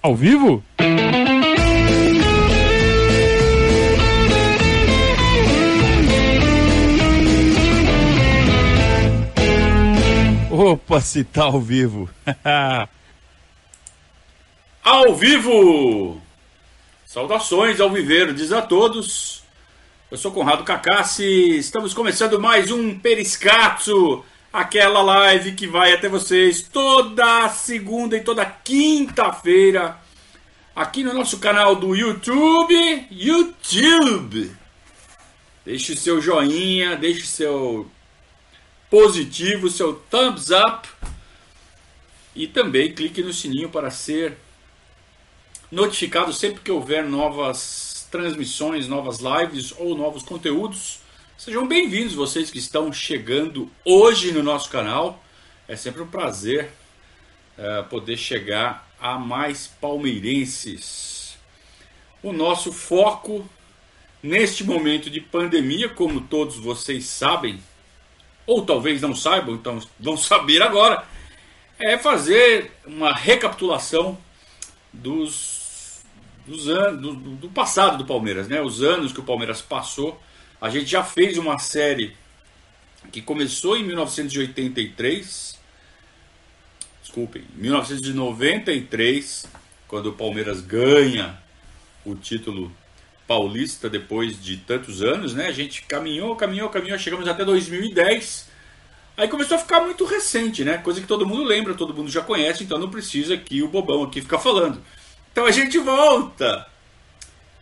Ao vivo? Opa, se tá ao vivo. ao vivo! Saudações ao viver, diz a todos. Eu sou Conrado Cacassi, estamos começando mais um Periscatso, aquela live que vai até vocês toda segunda e toda quinta-feira, aqui no nosso canal do YouTube. YouTube! Deixe seu joinha, deixe seu positivo, seu thumbs up e também clique no sininho para ser notificado sempre que houver novas transmissões, novas lives ou novos conteúdos. Sejam bem-vindos vocês que estão chegando hoje no nosso canal. É sempre um prazer uh, poder chegar a mais palmeirenses. O nosso foco neste momento de pandemia, como todos vocês sabem, ou talvez não saibam, então vão saber agora, é fazer uma recapitulação dos, dos anos do, do, passado do Palmeiras, né? Os anos que o Palmeiras passou. A gente já fez uma série que começou em 1983, desculpem, 1993, quando o Palmeiras ganha o título paulista depois de tantos anos, né? A gente caminhou, caminhou, caminhou, chegamos até 2010. Aí começou a ficar muito recente, né? Coisa que todo mundo lembra, todo mundo já conhece, então não precisa aqui o bobão aqui ficar falando. Então a gente volta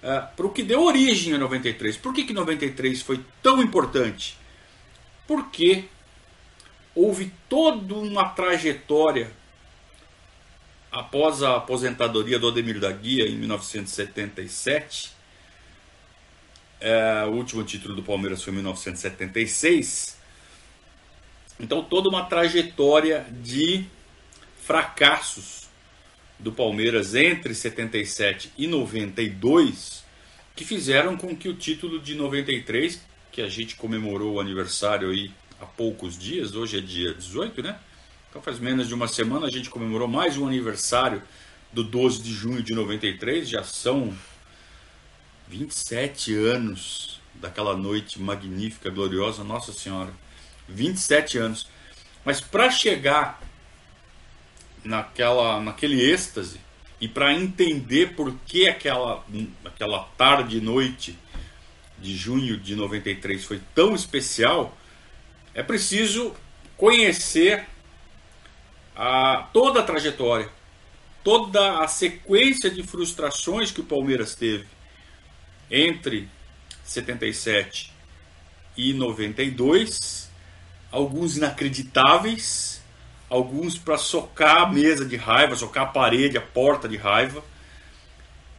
é, para o que deu origem a 93. Por que, que 93 foi tão importante? Porque houve toda uma trajetória após a aposentadoria do Ademir da Guia em 1977 é, o último título do Palmeiras foi em 1976. Então, toda uma trajetória de fracassos do Palmeiras entre 77 e 92 que fizeram com que o título de 93, que a gente comemorou o aniversário aí há poucos dias, hoje é dia 18, né? Então faz menos de uma semana a gente comemorou mais um aniversário do 12 de junho de 93, já são 27 anos daquela noite magnífica, gloriosa, Nossa Senhora. 27 anos. Mas para chegar naquela, naquele êxtase. E para entender por que aquela, aquela tarde e noite de junho de 93 foi tão especial, é preciso conhecer a, toda a trajetória, toda a sequência de frustrações que o Palmeiras teve entre 77 e 92, alguns inacreditáveis, alguns para socar a mesa de raiva, socar a parede, a porta de raiva,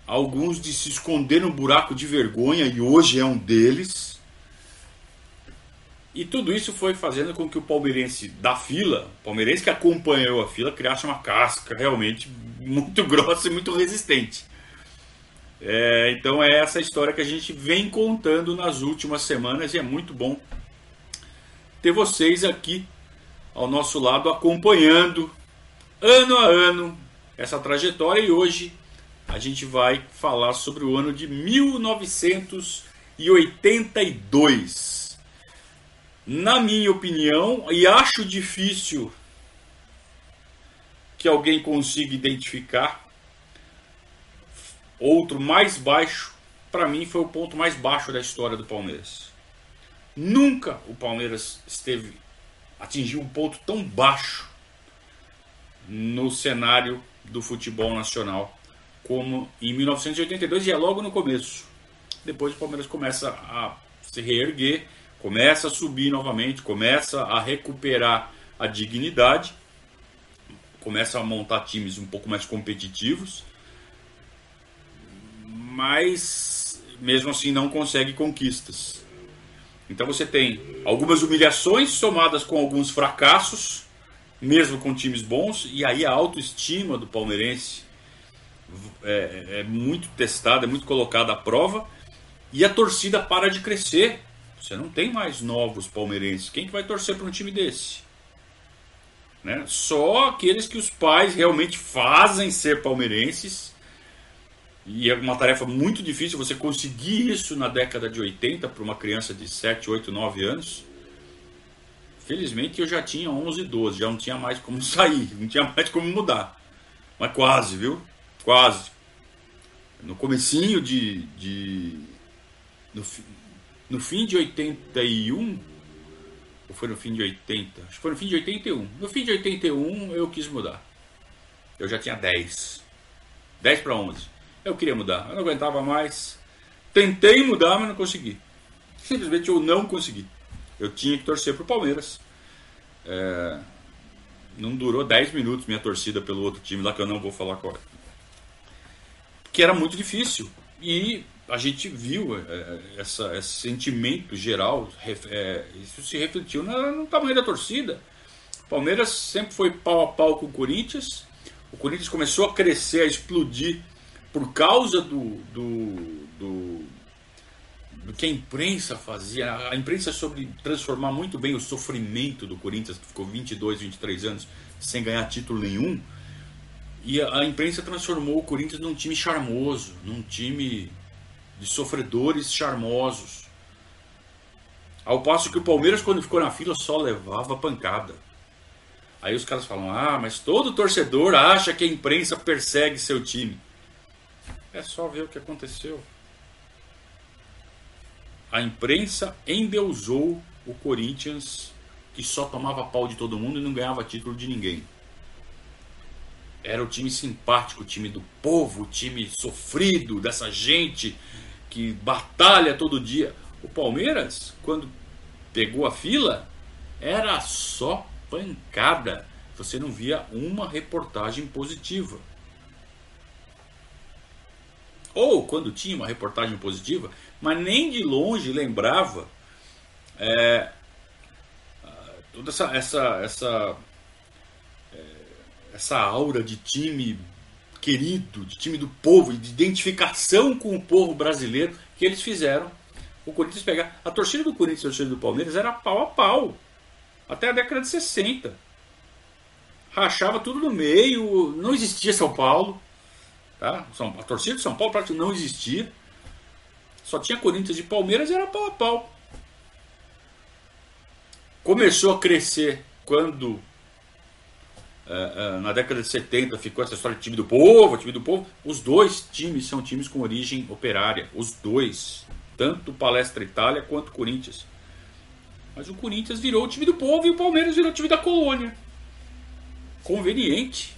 alguns de se esconder no buraco de vergonha e hoje é um deles. E tudo isso foi fazendo com que o palmeirense da fila, palmeirense que acompanhou a fila, criasse uma casca realmente muito grossa e muito resistente. É, então é essa história que a gente vem contando nas últimas semanas e é muito bom ter vocês aqui ao nosso lado acompanhando ano a ano essa trajetória e hoje a gente vai falar sobre o ano de 1982. Na minha opinião, e acho difícil que alguém consiga identificar Outro mais baixo, para mim foi o ponto mais baixo da história do Palmeiras. Nunca o Palmeiras esteve atingiu um ponto tão baixo no cenário do futebol nacional como em 1982 e é logo no começo. Depois o Palmeiras começa a se reerguer, começa a subir novamente, começa a recuperar a dignidade, começa a montar times um pouco mais competitivos mas mesmo assim não consegue conquistas. Então você tem algumas humilhações somadas com alguns fracassos, mesmo com times bons, e aí a autoestima do palmeirense é, é muito testada, é muito colocada à prova, e a torcida para de crescer. Você não tem mais novos palmeirenses. Quem que vai torcer para um time desse? Né? Só aqueles que os pais realmente fazem ser palmeirenses. E é uma tarefa muito difícil você conseguir isso na década de 80 para uma criança de 7, 8, 9 anos. Felizmente eu já tinha 11, 12, já não tinha mais como sair, não tinha mais como mudar. Mas quase, viu? Quase. No comecinho de... de no, no fim de 81, ou foi no fim de 80? Acho que foi no fim de 81. No fim de 81 eu quis mudar. Eu já tinha 10. 10 para 11. Eu queria mudar. Eu não aguentava mais. Tentei mudar, mas não consegui. Simplesmente eu não consegui. Eu tinha que torcer para o Palmeiras. É... Não durou 10 minutos minha torcida pelo outro time lá que eu não vou falar qual é. Que era muito difícil. E a gente viu é, essa, esse sentimento geral, é, isso se refletiu no, no, tamanho da torcida. O Palmeiras sempre foi pau a pau com o Corinthians. O Corinthians começou a crescer, a explodir por causa do, do, do, do que a imprensa fazia. A imprensa soube transformar muito bem o sofrimento do Corinthians, que ficou 22, 23 anos sem ganhar título nenhum. E a, a imprensa transformou o Corinthians num time charmoso, num time de sofredores charmosos. Ao passo que o Palmeiras, quando ficou na fila, só levava pancada. Aí os caras falam: ah, mas todo torcedor acha que a imprensa persegue seu time. É só ver o que aconteceu. A imprensa endeusou o Corinthians, que só tomava pau de todo mundo e não ganhava título de ninguém. Era o time simpático, o time do povo, o time sofrido, dessa gente que batalha todo dia. O Palmeiras, quando pegou a fila, era só pancada. Você não via uma reportagem positiva. Ou quando tinha uma reportagem positiva, mas nem de longe lembrava é, toda essa, essa, essa, é, essa aura de time querido, de time do povo, de identificação com o povo brasileiro que eles fizeram o Corinthians pegar. A torcida do Corinthians e a torcida do Palmeiras era pau a pau. Até a década de 60. Rachava tudo no meio, não existia São Paulo. Tá? A torcida de São Paulo praticamente não existia. Só tinha Corinthians e Palmeiras e era pau a pau. Começou a crescer quando Uh, uh, na década de 70 ficou essa história de time do povo, time do povo. Os dois times são times com origem operária. Os dois. Tanto Palestra Itália quanto Corinthians. Mas o Corinthians virou o time do povo e o Palmeiras virou o time da colônia. Conveniente.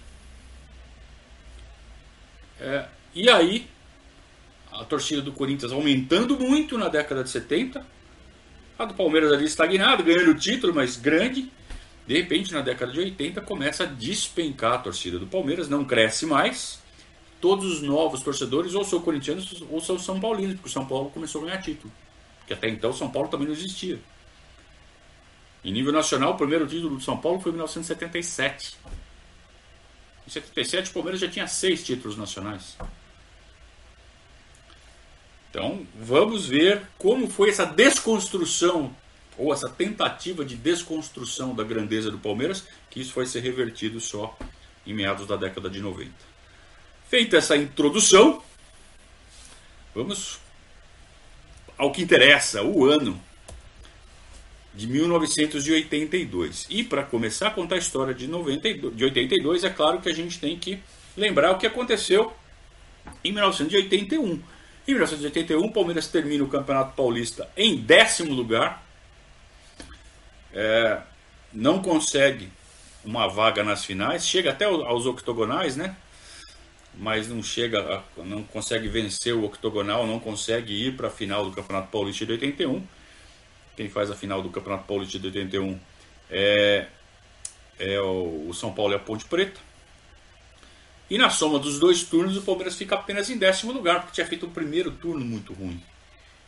É, e aí, a torcida do Corinthians aumentando muito na década de 70. A do Palmeiras ali estagnada, ganhando o título, mas grande. De repente, na década de 80, começa a despencar a torcida do Palmeiras, não cresce mais. Todos os novos torcedores ou são corintianos ou são são paulinos, porque o São Paulo começou a ganhar título. Porque até então São Paulo também não existia. Em nível nacional, o primeiro título do São Paulo foi em 1977. Em 77, o Palmeiras já tinha seis títulos nacionais. Então, vamos ver como foi essa desconstrução ou essa tentativa de desconstrução da grandeza do Palmeiras, que isso foi ser revertido só em meados da década de 90. Feita essa introdução, vamos ao que interessa, o ano de 1982. E para começar a contar a história de, 92, de 82, é claro que a gente tem que lembrar o que aconteceu em 1981. Em 1981, o Palmeiras termina o Campeonato Paulista em décimo lugar, é, não consegue uma vaga nas finais, chega até aos octogonais, né? Mas não chega, não consegue vencer o octogonal, não consegue ir para a final do Campeonato Paulista de 81. Quem faz a final do Campeonato Paulista de 81 é, é o, o São Paulo e a Ponte Preta. E na soma dos dois turnos, o Palmeiras fica apenas em décimo lugar, porque tinha feito o primeiro turno muito ruim.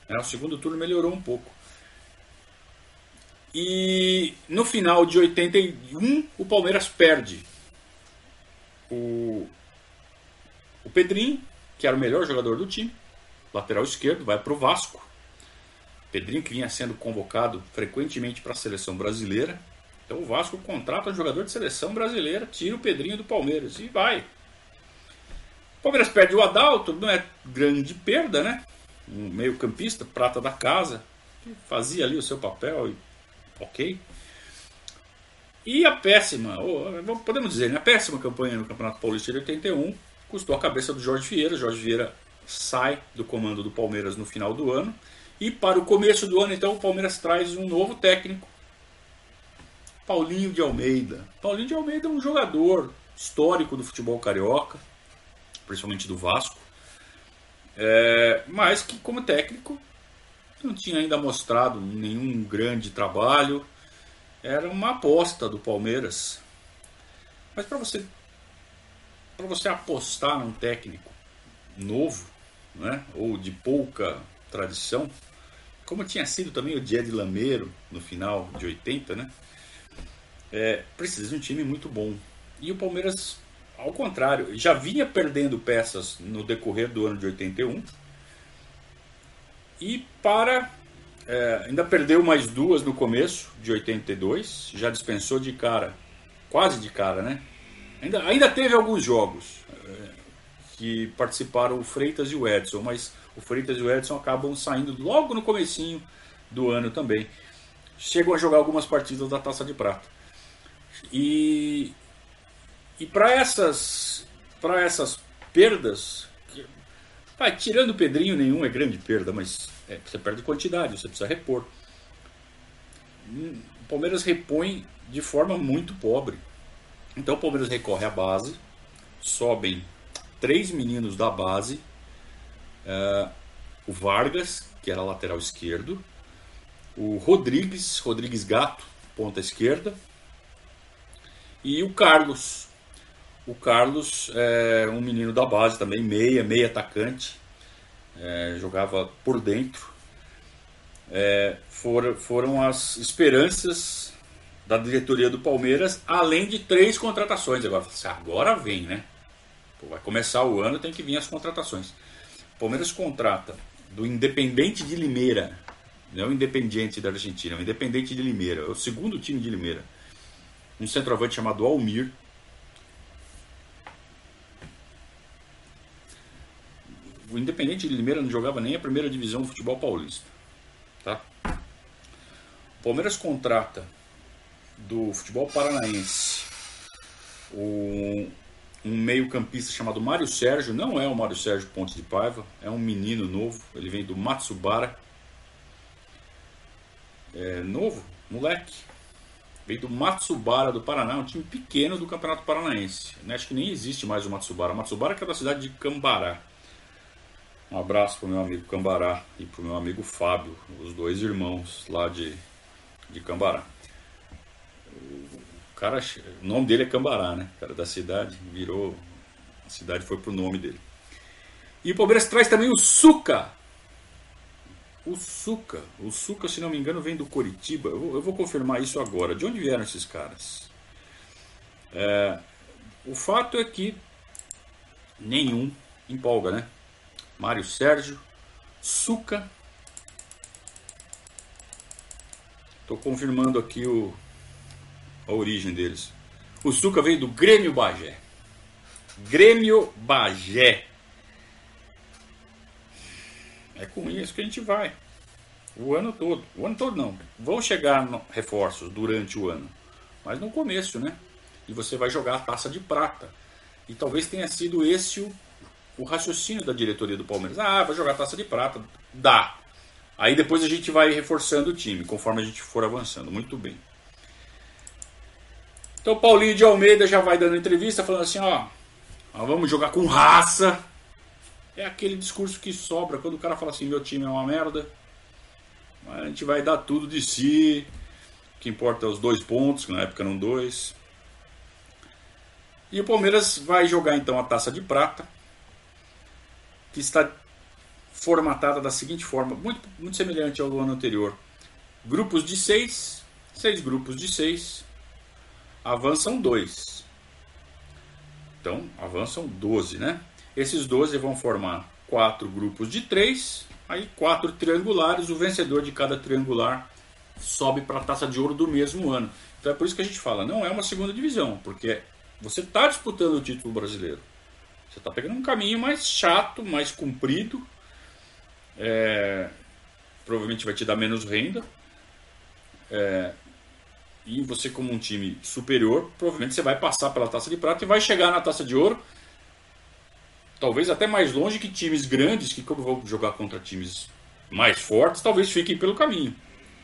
Né? O segundo turno melhorou um pouco. E no final de 81, o Palmeiras perde o, o Pedrinho, que era o melhor jogador do time, lateral esquerdo, vai para o Vasco. Pedrinho que vinha sendo convocado frequentemente para a seleção brasileira, Então o Vasco contrata um jogador de seleção brasileira, tira o Pedrinho do Palmeiras e vai. O Palmeiras perde o Adalto, não é grande perda, né? Um meio-campista, prata da casa, que fazia ali o seu papel e ok. E a péssima, ou, podemos dizer, né, a péssima campanha no Campeonato Paulista de 81 custou a cabeça do Jorge Vieira. Jorge Vieira sai do comando do Palmeiras no final do ano. E para o começo do ano, então, o Palmeiras traz um novo técnico, Paulinho de Almeida. Paulinho de Almeida é um jogador histórico do futebol carioca, principalmente do Vasco, é, mas que, como técnico, não tinha ainda mostrado nenhum grande trabalho. Era uma aposta do Palmeiras. Mas para você para você apostar num técnico novo, né, ou de pouca tradição, como tinha sido também o Jed Lameiro no final de 80, né? É, precisa de um time muito bom. E o Palmeiras, ao contrário, já vinha perdendo peças no decorrer do ano de 81. E para. É, ainda perdeu mais duas no começo de 82. Já dispensou de cara, quase de cara, né? Ainda, ainda teve alguns jogos é, que participaram o Freitas e o Edson, mas o Freitas e o Edson acabam saindo logo no comecinho do ano também. Chegam a jogar algumas partidas da Taça de Prata. E, e para essas, para essas perdas, vai, tirando o Pedrinho, nenhum é grande perda, mas é, você perde quantidade, você precisa repor. O Palmeiras repõe de forma muito pobre. Então o Palmeiras recorre à base, sobem três meninos da base, uh, o Vargas, que era lateral esquerdo, o Rodrigues, Rodrigues Gato, ponta esquerda, e o Carlos. O Carlos é um menino da base também, meia, meia atacante, é, jogava por dentro. É, for, foram as esperanças da diretoria do Palmeiras, além de três contratações. Agora, agora vem, né? Pô, vai começar o ano, tem que vir as contratações. Palmeiras contrata do Independente de Limeira, não é o Independiente da Argentina, é o Independente de Limeira, é o segundo time de Limeira um centroavante chamado Almir. O Independente de Limeira não jogava nem a primeira divisão do futebol paulista. Tá? O Palmeiras contrata do futebol paranaense um, um meio-campista chamado Mário Sérgio. Não é o Mário Sérgio Ponte de Paiva, é um menino novo. Ele vem do Matsubara. É, novo, moleque, Veio do Matsubara do Paraná, um time pequeno do Campeonato Paranaense. Né? Acho que nem existe mais o Matsubara. Matsubara que é da cidade de Cambará. Um abraço para o meu amigo Cambará e para o meu amigo Fábio, os dois irmãos lá de, de Cambará. Cara, o nome dele é Cambará, né? O cara da cidade virou. A cidade foi pro nome dele. E o Palmeiras traz também o Suca, o Suca, o Suca, se não me engano, vem do Coritiba. Eu vou, eu vou confirmar isso agora. De onde vieram esses caras? É, o fato é que nenhum empolga, né? Mário Sérgio, Suca. Estou confirmando aqui o, a origem deles. O Suca veio do Grêmio Bagé. Grêmio Bagé. É com isso que a gente vai. O ano todo. O ano todo não. Vão chegar reforços durante o ano. Mas no começo, né? E você vai jogar a taça de prata. E talvez tenha sido esse o, o raciocínio da diretoria do Palmeiras. Ah, vai jogar a taça de prata. Dá. Aí depois a gente vai reforçando o time, conforme a gente for avançando. Muito bem. Então Paulinho de Almeida já vai dando entrevista falando assim, ó, vamos jogar com raça, é aquele discurso que sobra quando o cara fala assim: meu time é uma merda, a gente vai dar tudo de si, o que importa é os dois pontos, que na época eram dois. E o Palmeiras vai jogar então a taça de prata, que está formatada da seguinte forma, muito, muito semelhante ao ano anterior. Grupos de seis, seis grupos de seis, avançam dois. Então, avançam 12, né? Esses 12 vão formar quatro grupos de três, aí quatro triangulares, o vencedor de cada triangular sobe para a taça de ouro do mesmo ano. Então é por isso que a gente fala, não é uma segunda divisão, porque você está disputando o título brasileiro. Você está pegando um caminho mais chato, mais comprido. É, provavelmente vai te dar menos renda. É, e você, como um time superior, provavelmente você vai passar pela taça de prata e vai chegar na taça de ouro. Talvez até mais longe que times grandes, que quando vão jogar contra times mais fortes, talvez fiquem pelo caminho.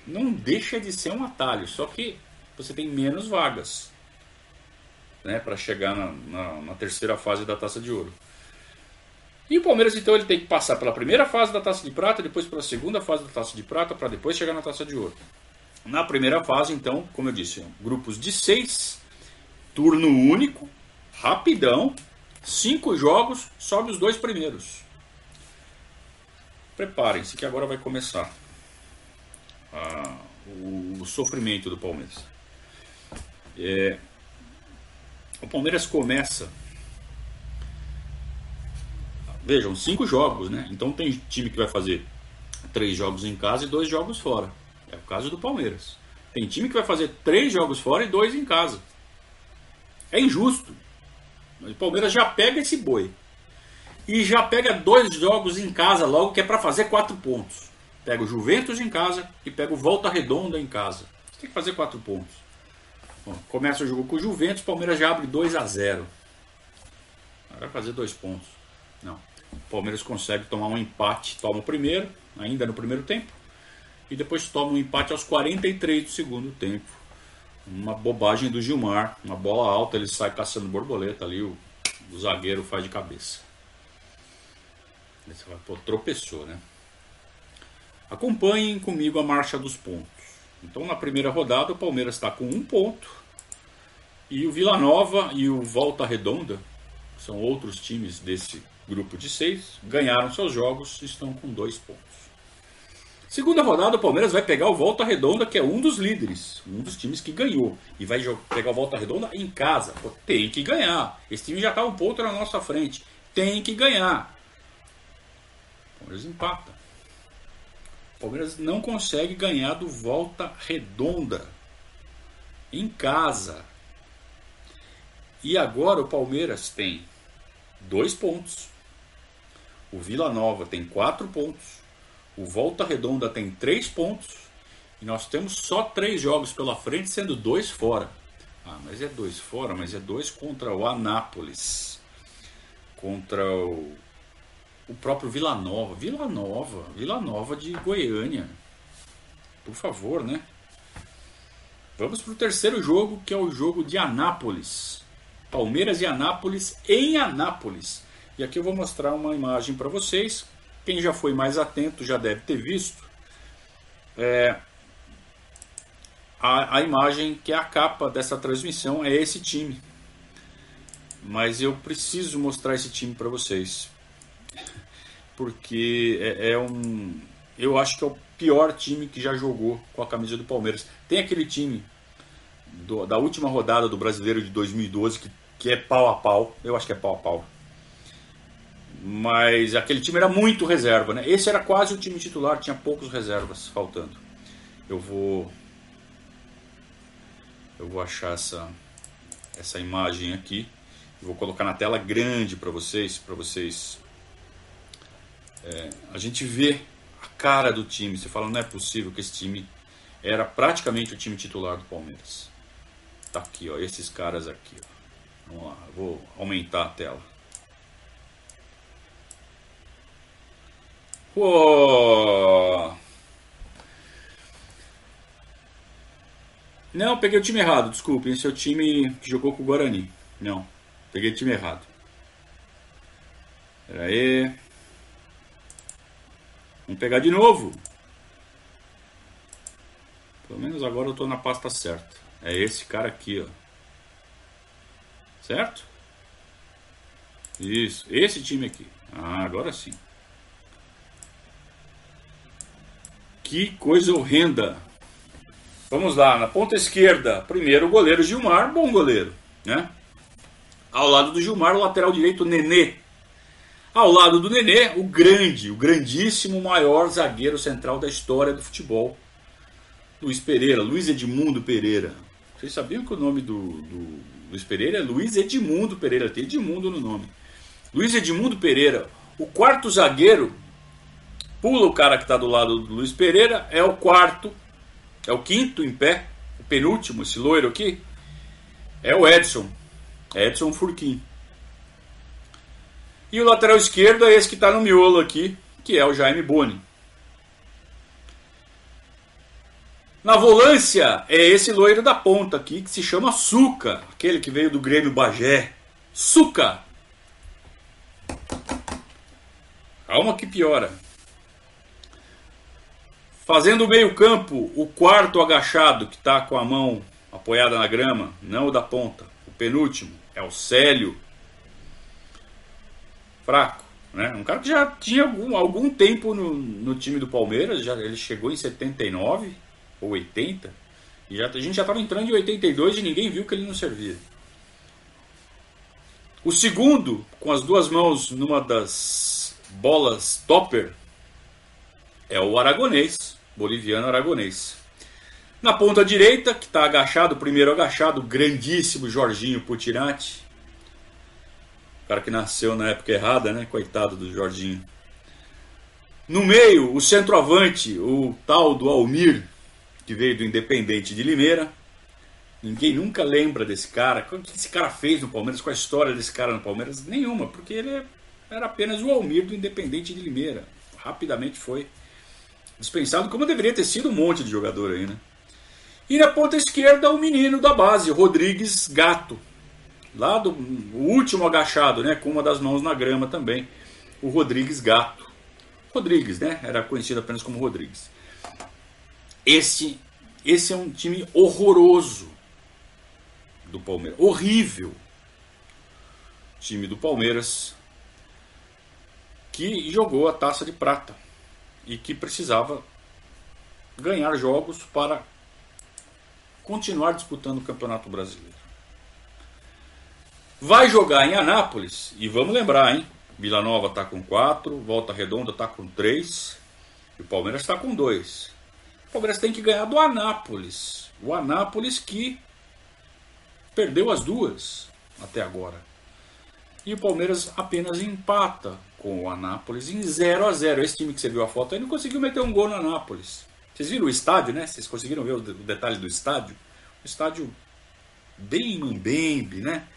Não deixa de ser um atalho, só que você tem menos vagas né, para chegar na, na, na, terceira fase da Taça de Ouro. E o Palmeiras então ele tem que passar pela primeira fase da Taça de Prata, depois pela segunda fase da Taça de Prata, para depois chegar na Taça de Ouro. Na primeira fase, então, como eu disse, grupos de seis, turno único, rapidão, cinco jogos, sobe os dois primeiros. Preparem-se que agora vai começar ah, o, sofrimento do Palmeiras. É, o Palmeiras começa. Vejam, cinco jogos, né? Então tem time que vai fazer três jogos em casa e dois jogos fora. É o caso do Palmeiras. Tem time que vai fazer três jogos fora e dois em casa. É injusto. Mas o Palmeiras já pega esse boi. E já pega dois jogos em casa logo, que é para fazer quatro pontos. Pega o Juventus em casa e pega o Volta Redonda em casa. Você tem que fazer quatro pontos. Bom, começa o jogo com o Juventus, o Palmeiras já abre 2 a 0 Vai fazer dois pontos. Não. O Palmeiras consegue tomar um empate, toma o primeiro, ainda no primeiro tempo, e depois toma um empate aos 43 do segundo tempo. Uma bobagem do Gilmar, uma bola alta, ele sai caçando borboleta ali, o, o zagueiro faz de cabeça. Você vai, pô, tropeçou, né? Acompanhem comigo a marcha dos pontos. Então, na primeira rodada, o Palmeiras está com um ponto. E o Vila Nova e o Volta Redonda, são outros times desse grupo de seis, ganharam seus jogos e estão com dois pontos. Segunda rodada, o Palmeiras vai pegar o Volta Redonda, que é um dos líderes, um dos times que ganhou. E vai pegar o Volta Redonda em casa. Pô, tem que ganhar. Esse time já está um ponto na nossa frente. Tem que ganhar. O Palmeiras empata. O Palmeiras não consegue ganhar do Volta Redonda em casa. E agora o Palmeiras tem dois pontos. O Vila Nova tem quatro pontos. O Volta Redonda tem três pontos. E nós temos só três jogos pela frente, sendo dois fora. Ah, mas é dois fora, mas é dois contra o Anápolis. Contra o o próprio Vila Nova. Vila Nova, Vila Nova de Goiânia. Por favor, né? Vamos para o terceiro jogo, que é o jogo de Anápolis. Palmeiras e Anápolis em Anápolis. E aqui eu vou mostrar uma imagem para vocês. Quem já foi mais atento já deve ter visto. É, a, a imagem que é a capa dessa transmissão é esse time. Mas eu preciso mostrar esse time para vocês porque é, é, um. Eu acho que é o pior time que já jogou com a camisa do Palmeiras. Tem aquele time do, da última rodada do Brasileiro de 2012 que, que é pau a pau. Eu acho que é pau a pau. Mas aquele time era muito reserva, né? Esse era quase o time titular, tinha poucos reservas faltando. Eu vou. Eu vou achar essa, essa imagem aqui. Vou colocar na tela grande para vocês, para vocês é, a gente vê a cara do time. Você fala, não é possível que esse time era praticamente o time titular do Palmeiras. Tá aqui, ó, esses caras aqui. Ó. Vamos lá, vou aumentar a tela. Pô! Não, peguei o time errado, desculpe. Esse é o time que jogou com o Guarani. Não, peguei o time errado. Pera aí. Vamos pegar de novo. Pelo menos agora eu estou na pasta certa. É esse cara aqui, ó. Certo? Isso, esse time aqui. Ah, agora sim. Que coisa horrenda. Vamos lá, na ponta esquerda, primeiro o goleiro Gilmar, bom goleiro, né? Ao lado do Gilmar, o lateral direito Nenê, ao lado do Nenê, o grande, o grandíssimo maior zagueiro central da história do futebol. Luiz Pereira, Luiz Edmundo Pereira. Vocês sabiam que o nome do, do Luiz Pereira é Luiz Edmundo Pereira, tem Edmundo no nome. Luiz Edmundo Pereira, o quarto zagueiro, pula o cara que está do lado do Luiz Pereira, é o quarto, é o quinto em pé, o penúltimo, esse loiro aqui, é o Edson, Edson Furquim. E o lateral esquerdo é esse que está no miolo aqui, que é o Jaime Boni. Na volância é esse loiro da ponta aqui que se chama Suca, aquele que veio do Grêmio Bagé. Suca! Calma que piora. Fazendo o meio-campo, o quarto agachado que está com a mão apoiada na grama, não o da ponta, o penúltimo, é o Célio. Fraco, né? Um cara que já tinha algum, algum tempo no, no time do Palmeiras, já, ele chegou em 79 ou 80, e já, a gente já estava entrando em 82 e ninguém viu que ele não servia. O segundo, com as duas mãos numa das bolas topper, é o aragonês, boliviano aragonês. Na ponta direita, que está agachado, primeiro agachado, o grandíssimo Jorginho Putirati. O cara que nasceu na época errada, né? Coitado do Jorginho. No meio, o centroavante, o tal do Almir, que veio do Independente de Limeira. Ninguém nunca lembra desse cara. O que esse cara fez no Palmeiras? Qual a história desse cara no Palmeiras? Nenhuma, porque ele era apenas o Almir do Independente de Limeira. Rapidamente foi dispensado, como deveria ter sido um monte de jogador aí, né? E na ponta esquerda, o menino da base, Rodrigues Gato. Lá do último agachado, né? Com uma das mãos na grama também. O Rodrigues Gato. Rodrigues, né? Era conhecido apenas como Rodrigues. Esse, esse é um time horroroso do Palmeiras. Horrível. Time do Palmeiras que jogou a taça de prata e que precisava ganhar jogos para continuar disputando o Campeonato Brasileiro. Vai jogar em Anápolis, e vamos lembrar, hein? Vila Nova está com 4, Volta Redonda está com 3, e o Palmeiras está com 2. O Palmeiras tem que ganhar do Anápolis. O Anápolis que perdeu as duas até agora. E o Palmeiras apenas empata com o Anápolis em 0 a 0 Esse time que você viu a foto aí não conseguiu meter um gol no Anápolis. Vocês viram o estádio, né? Vocês conseguiram ver o detalhe do estádio? O estádio bem Mbembe, né?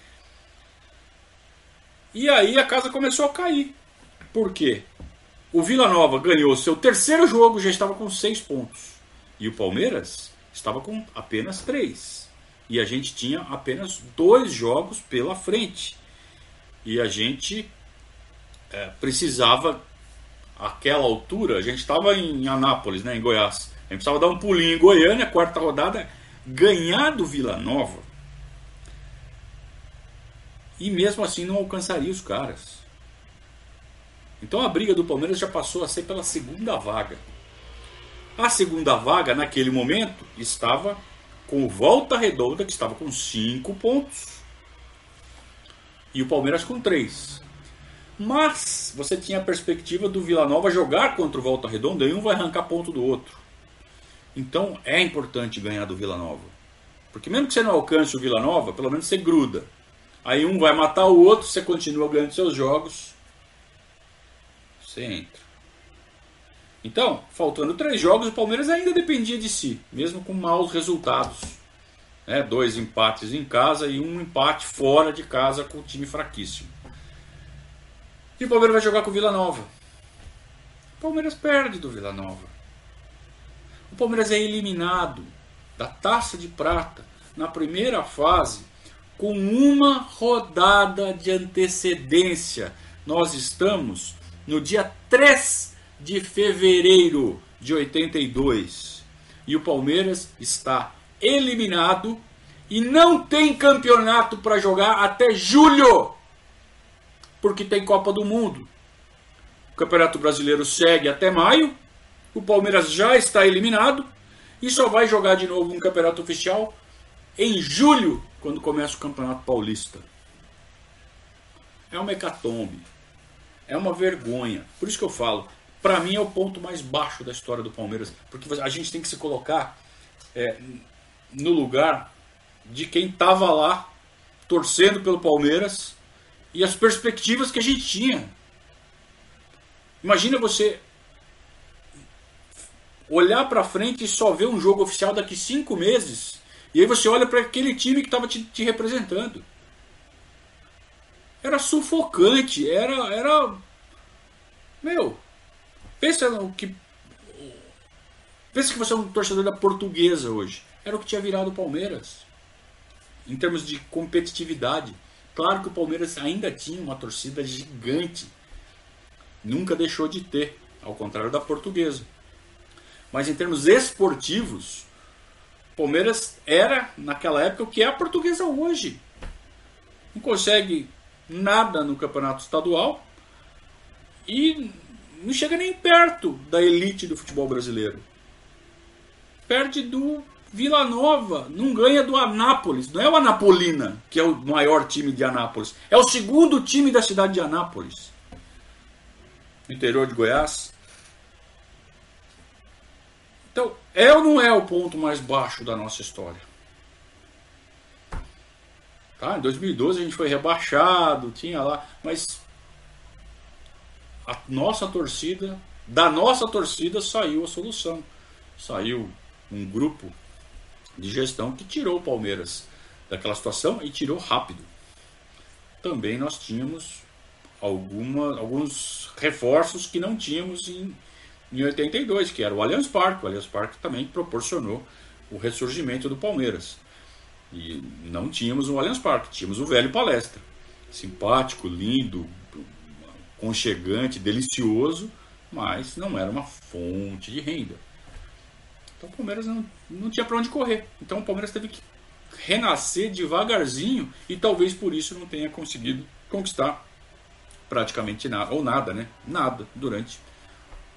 E aí a casa começou a cair. Por quê? O Vila Nova ganhou seu terceiro jogo, já estava com seis pontos. E o Palmeiras estava com apenas três. E a gente tinha apenas dois jogos pela frente. E a gente é, precisava, aquela altura, a gente estava em Anápolis, né, em Goiás. A gente precisava dar um pulinho em Goiânia, quarta rodada, ganhar do Vila Nova. E mesmo assim não alcançaria os caras. Então a briga do Palmeiras já passou a ser pela segunda vaga. A segunda vaga, naquele momento, estava com Volta Redonda, que estava com 5 pontos, e o Palmeiras com 3. Mas você tinha a perspectiva do Vila Nova jogar contra o Volta Redonda e um vai arrancar ponto do outro. Então é importante ganhar do Vila Nova. Porque mesmo que você não alcance o Vila Nova, pelo menos você gruda. Aí um vai matar o outro, você continua ganhando seus jogos. Você entra. Então, faltando três jogos, o Palmeiras ainda dependia de si, mesmo com maus resultados. Né? Dois empates em casa e um empate fora de casa com o time fraquíssimo. E o Palmeiras vai jogar com o Vila Nova. O Palmeiras perde do Vila Nova. O Palmeiras é eliminado da Taça de Prata na primeira fase com uma rodada de antecedência. Nós estamos no dia 3 de fevereiro de 82. E o Palmeiras está eliminado e não tem campeonato para jogar até julho, porque tem Copa do Mundo. O Campeonato Brasileiro segue até maio. O Palmeiras já está eliminado e só vai jogar de novo um campeonato oficial em julho, quando começa o Campeonato Paulista. É uma hecatombe. É uma vergonha. Por isso que eu falo, para mim é o ponto mais baixo da história do Palmeiras, porque a gente tem que se colocar é, no lugar de quem estava lá torcendo pelo Palmeiras e as perspectivas que a gente tinha. Imagina você olhar para frente e só ver um jogo oficial daqui cinco meses e aí você olha para aquele time que estava te, te, representando. Era sufocante, era era meu. Pensa no que pensa que você é um torcedor da Portuguesa hoje. Era o que tinha virado o Palmeiras em termos de competitividade. Claro que o Palmeiras ainda tinha uma torcida gigante. Nunca deixou de ter, ao contrário da portuguesa. Mas em termos esportivos, Palmeiras era, naquela época, o que é a portuguesa hoje. Não consegue nada no campeonato estadual e não chega nem perto da elite do futebol brasileiro. Perde do Vila Nova não ganha do Anápolis. Não é o Anapolina, que é o maior time de Anápolis. É o segundo time da cidade de Anápolis. Interior de Goiás. Então, é ou não é o ponto mais baixo da nossa história? Tá? Em 2012 a gente foi rebaixado, tinha lá, mas a nossa torcida, da nossa torcida saiu a solução. Saiu um grupo de gestão que tirou o Palmeiras daquela situação e tirou rápido. Também nós tínhamos alguma, alguns reforços que não tínhamos em, em 82, que era o Allianz Parque. O Allianz Parque também proporcionou o ressurgimento do Palmeiras. E não tínhamos o Allianz Parque, tínhamos o velho Palestra. Simpático, lindo, conchegante, delicioso, mas não era uma fonte de renda. Então o Palmeiras não, não tinha para onde correr. Então o Palmeiras teve que renascer devagarzinho e talvez por isso não tenha conseguido conquistar praticamente nada, ou nada, né? Nada durante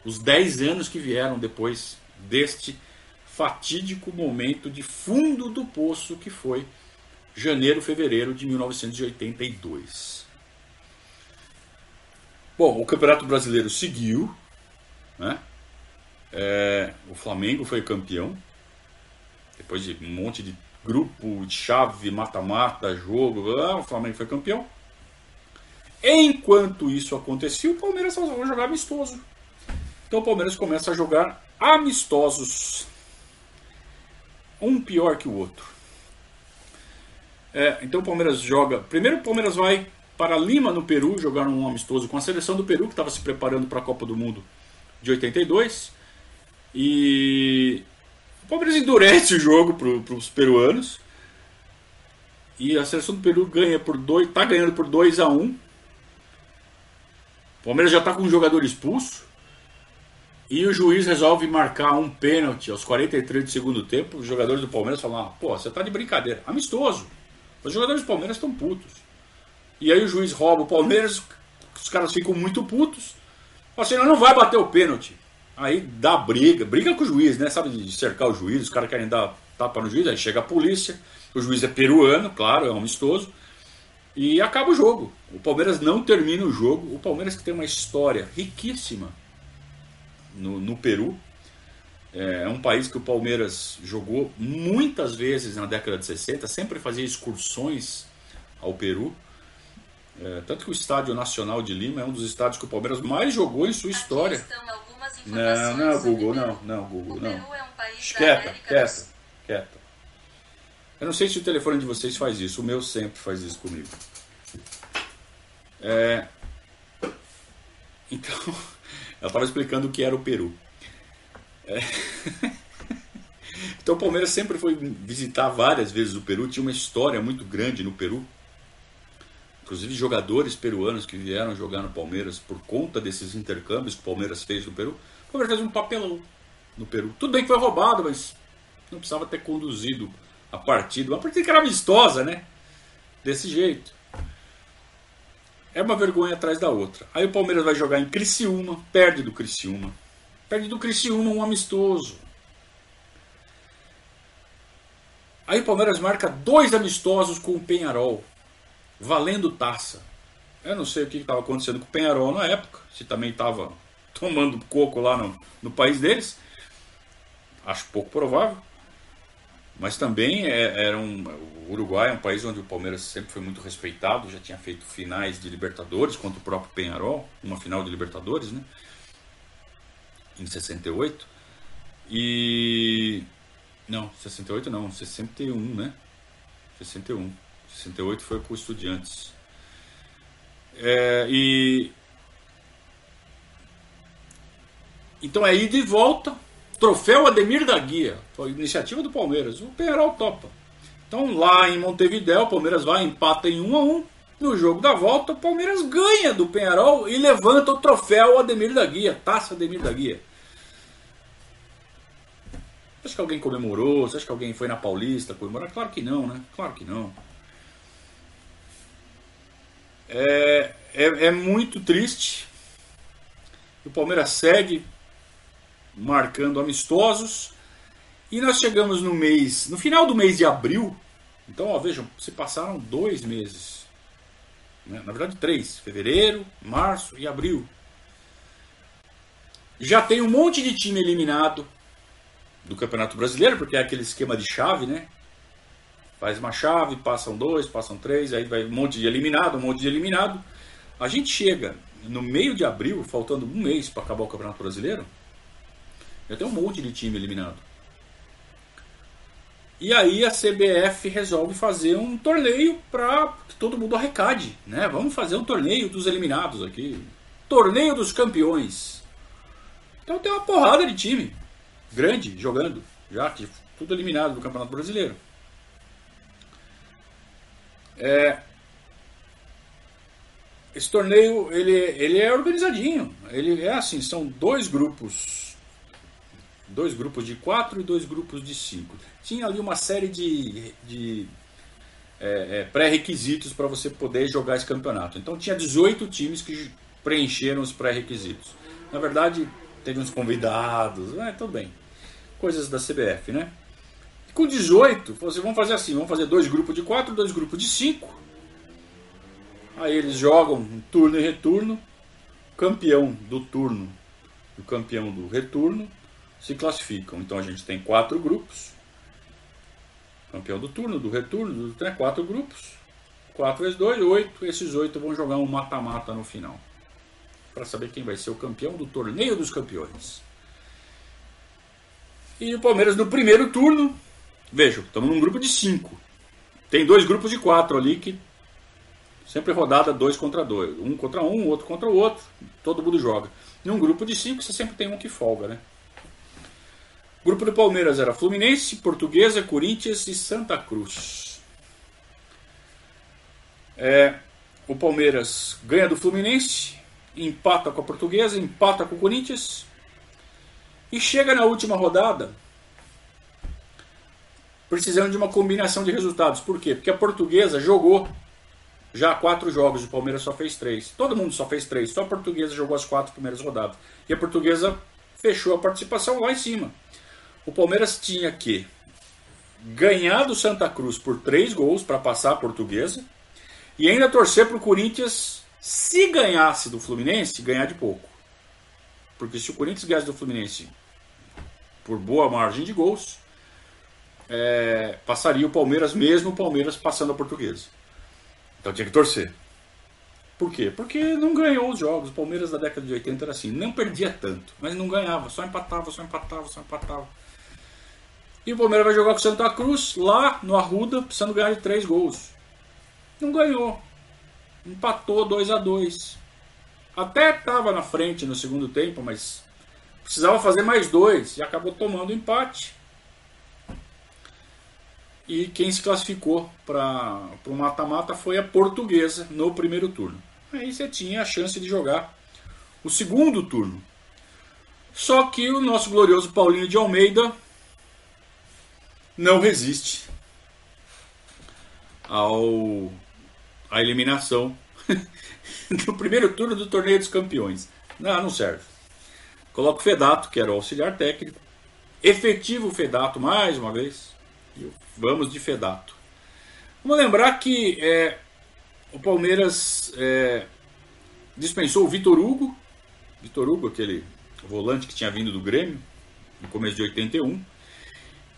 os 10 anos que vieram depois deste fatídico momento de fundo do poço que foi janeiro, fevereiro de 1982. Bom, o Campeonato Brasileiro seguiu, né? É, o Flamengo foi campeão. Depois de um monte de grupo, chave, mata-mata, jogo, o Flamengo foi campeão. Enquanto isso acontecia, o Palmeiras vai jogar amistoso. Então o Palmeiras começa a jogar amistosos. Um pior que o outro. É, então o Palmeiras joga. Primeiro o Palmeiras vai para Lima, no Peru, jogar um amistoso com a seleção do Peru, que estava se preparando para a Copa do Mundo de 82. E o Palmeiras endurece o jogo para os peruanos. E a seleção do Peru ganha por dois, tá ganhando por 2 a 1 um. O Palmeiras já está com um jogador expulso. E o juiz resolve marcar um pênalti aos 43 do segundo tempo. Os jogadores do Palmeiras falam: ah, pô, você tá de brincadeira. Amistoso. Os jogadores do Palmeiras estão putos. E aí o juiz rouba o Palmeiras, os caras ficam muito putos. Assim, não vai bater o pênalti. Aí dá briga, briga com o juiz, né? Sabe de cercar o juiz, os caras querem dar tapa no juiz, aí chega a polícia, o juiz é peruano, claro, é um amistoso, e acaba o jogo. O Palmeiras não termina o jogo. O Palmeiras que tem uma história riquíssima no, no Peru. É, é um país que o Palmeiras jogou muitas vezes na década de 60, sempre fazia excursões ao Peru. É, tanto que o Estádio Nacional de Lima é um dos estádios que o Palmeiras mais jogou em sua história. Não, não, Google, não, não, Google, não. É um quieta, quieta, quieta. Eu não sei se o telefone de vocês faz isso, o meu sempre faz isso comigo. É... Então, ela estava explicando o que era o Peru. É... Então o Palmeiras sempre foi visitar várias vezes o Peru, tinha uma história muito grande no Peru. Inclusive jogadores peruanos que vieram jogar no Palmeiras por conta desses intercâmbios que o Palmeiras fez no Peru. O Palmeiras fez um papelão no Peru. Tudo bem que foi roubado, mas não precisava ter conduzido a partida. Uma partida que era amistosa, né? Desse jeito. É uma vergonha atrás da outra. Aí o Palmeiras vai jogar em Criciúma, perde do Criciúma. Perde do Criciúma um amistoso. Aí o Palmeiras marca dois amistosos com o Penharol, valendo taça. Eu não sei o que estava acontecendo com o Penharol na época, se também estava tomando coco lá no, no país deles. Acho pouco provável. Mas também é, era um, o Uruguai é um país onde o Palmeiras sempre foi muito respeitado, já tinha feito finais de Libertadores contra o próprio Penharol, uma final de Libertadores, né? Em 68. E. Não, 68 não, 61, né? 61. 68 foi com o Estudiantes. É, e. Então é ida e volta. Troféu Ademir da Guia. Foi iniciativa do Palmeiras. O Penharol topa. Então lá em Montevideo, o Palmeiras vai, empata em 1 a 1 No jogo da volta, o Palmeiras ganha do Penharol e levanta o troféu Ademir da Guia. Taça Ademir da Guia. Acho que alguém comemorou? Acha que alguém foi na Paulista comemorar? Claro que não, né? Claro que não. É, é, é muito triste. O Palmeiras segue marcando amistosos. E nós chegamos no mês, no final do mês de abril. Então, ó, vejam, se passaram dois meses. Né? Na verdade, três: fevereiro, março e abril. Já tem um monte de time eliminado do Campeonato Brasileiro, porque é aquele esquema de chave, né? Faz uma chave, passam dois, passam três, aí vai um monte de eliminado, um monte de eliminado. A gente chega no meio de abril, faltando um mês para acabar o Campeonato Brasileiro, já tem um monte de time eliminado. E aí a CBF resolve fazer um torneio para que todo mundo arrecade, né? Vamos fazer um torneio dos eliminados aqui, torneio dos campeões. Então tem uma porrada de time grande jogando, já que tudo eliminado do Campeonato Brasileiro. É, esse torneio ele, ele é organizadinho. Ele é assim, são dois grupos, dois grupos de quatro e dois grupos de cinco. Tinha ali uma série de, de é, é, pré-requisitos para você poder jogar esse campeonato. Então tinha 18 times que preencheram os pré-requisitos. Na verdade, teve uns convidados, é, tudo bem coisas da CBF, né? Com 18, você vamos fazer assim, vamos fazer dois grupos de quatro, dois grupos de cinco. Aí eles jogam turno e retorno. Campeão do turno e o campeão do retorno se classificam. Então a gente tem quatro grupos. Campeão do turno, do retorno, do, né, quatro grupos. 4 vezes 2, 8. Esses oito vão jogar um mata-mata no final. Para saber quem vai ser o campeão do torneio dos campeões. E o Palmeiras no primeiro turno, vejam, estamos num grupo de cinco. Tem dois grupos de quatro ali que sempre rodada dois contra dois. Um contra um, outro contra o outro. Todo mundo joga. Em um grupo de cinco você sempre tem um que folga, né? O grupo do Palmeiras era Fluminense, Portuguesa, Corinthians e Santa Cruz. É, o Palmeiras ganha do Fluminense, empata com a Portuguesa, empata com o Corinthians e chega na última rodada precisando de uma combinação de resultados. Por quê? Porque a portuguesa jogou já quatro jogos, o Palmeiras só fez três. Todo mundo só fez três, só a portuguesa jogou as quatro primeiras rodadas. E a portuguesa fechou a participação lá em cima. O Palmeiras tinha que ganhar do Santa Cruz por três gols para passar a portuguesa e ainda torcer para o Corinthians, se ganhasse do Fluminense, ganhar de pouco. Porque se o Corinthians ganhasse do Fluminense por boa margem de gols, é, passaria o Palmeiras, mesmo o Palmeiras passando a portuguesa. Então tinha que torcer. Por quê? Porque não ganhou os jogos. O Palmeiras da década de 80 era assim, não perdia tanto, mas não ganhava, só empatava, só empatava, só empatava. E o Palmeiras vai jogar com o Santa Cruz lá no Arruda, precisando ganhar de três gols. Não ganhou. Empatou 2 a 2 Até estava na frente no segundo tempo, mas Precisava fazer mais dois e acabou tomando empate. E quem se classificou para o mata-mata foi a portuguesa no primeiro turno. Aí você tinha a chance de jogar o segundo turno. Só que o nosso glorioso Paulinho de Almeida não resiste ao à eliminação no primeiro turno do torneio dos campeões. Não, não serve. Coloco o Fedato, que era o auxiliar técnico. Efetivo Fedato, mais uma vez. Vamos de Fedato. Vamos lembrar que é, o Palmeiras é, dispensou o Vitor Hugo. Vitor Hugo, aquele volante que tinha vindo do Grêmio, no começo de 81.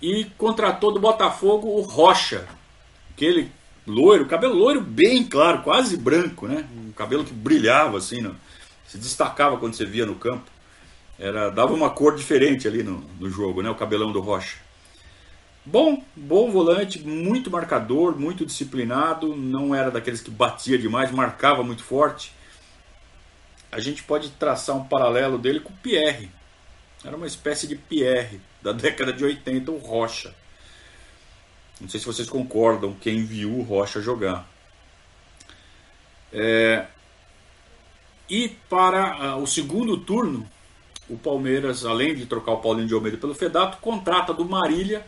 e contratou do Botafogo o Rocha, aquele loiro, cabelo loiro bem claro, quase branco, né? Um cabelo que brilhava assim, se destacava quando você via no campo. Era, dava uma cor diferente ali no, no jogo, né? O cabelão do Rocha. Bom, bom volante, muito marcador, muito disciplinado, não era daqueles que batia demais, marcava muito forte. A gente pode traçar um paralelo dele com o Pierre. Era uma espécie de Pierre da década de 80, o Rocha. Não sei se vocês concordam, quem viu o Rocha jogar. É... E para uh, o segundo turno, o Palmeiras, além de trocar o Paulinho de Almeida pelo Fedato, contrata do Marília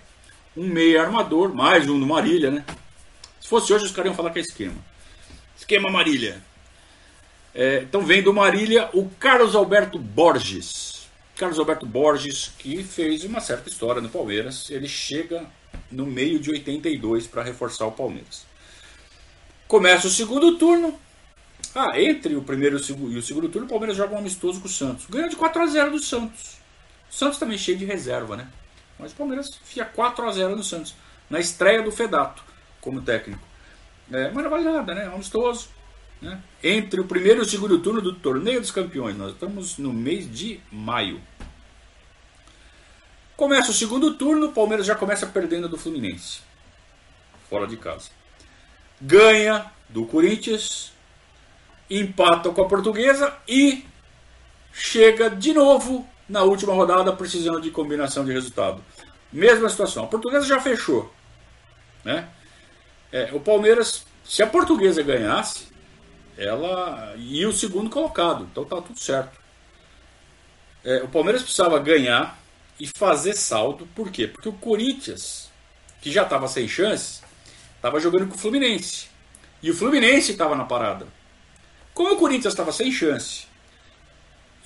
um meia armador, mais um do Marília, né? Se fosse hoje, os caras iam falar que é esquema. Esquema Marília. É, então vem do Marília o Carlos Alberto Borges. Carlos Alberto Borges, que fez uma certa história no Palmeiras. Ele chega no meio de 82 para reforçar o Palmeiras. Começa o segundo turno. Ah, entre o primeiro e o segundo turno, o Palmeiras joga um amistoso com o Santos. Ganha de 4 a 0 do Santos. O Santos também cheio de reserva, né? Mas o Palmeiras fia 4 a 0 no Santos. Na estreia do Fedato como técnico. É, mas não vale nada, né? Amistoso. Né? Entre o primeiro e o segundo turno do Torneio dos Campeões. Nós estamos no mês de maio. Começa o segundo turno, o Palmeiras já começa perdendo do Fluminense. Fora de casa. Ganha do Corinthians, empata com a Portuguesa e chega de novo na última rodada precisando de combinação de resultado. Mesma situação. A Portuguesa já fechou. Né? É, o Palmeiras, se a Portuguesa ganhasse, ela ia o segundo colocado. Então tá tudo certo. É, o Palmeiras precisava ganhar e fazer saldo. Por quê? Porque o Corinthians, que já estava sem chance, estava jogando com o Fluminense. E o Fluminense estava na parada. Como o Corinthians estava sem chance,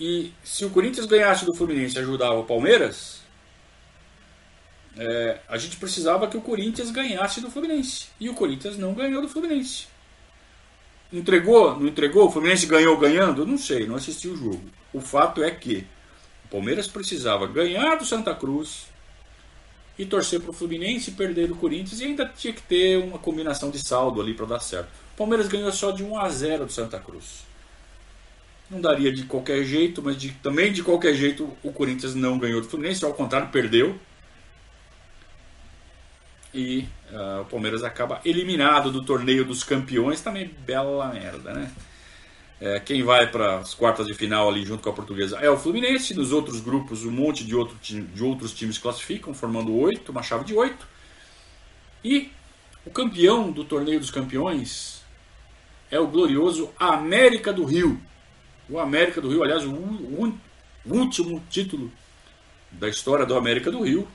e se o Corinthians ganhasse do Fluminense e ajudava o Palmeiras, é, a gente precisava que o Corinthians ganhasse do Fluminense. E o Corinthians não ganhou do Fluminense. Entregou? Não entregou? O Fluminense ganhou ganhando? Não sei, não assisti o jogo. O fato é que Palmeiras precisava ganhar do Santa Cruz e torcer para o Fluminense e perder do Corinthians e ainda tinha que ter uma combinação de saldo ali para dar certo. O Palmeiras ganhou só de 1 a 0 do Santa Cruz. Não daria de qualquer jeito, mas de, também de qualquer jeito o Corinthians não ganhou do Fluminense, ao contrário, perdeu. E uh, o Palmeiras acaba eliminado do torneio dos campeões, também bela merda, né? É, quem vai para as quartas de final ali junto com a portuguesa é o Fluminense. Nos outros grupos, um monte de, outro, de outros times classificam, formando oito, uma chave de oito. E o campeão do torneio dos campeões é o glorioso América do Rio. O América do Rio, aliás, o, o, último título da história do América do Rio.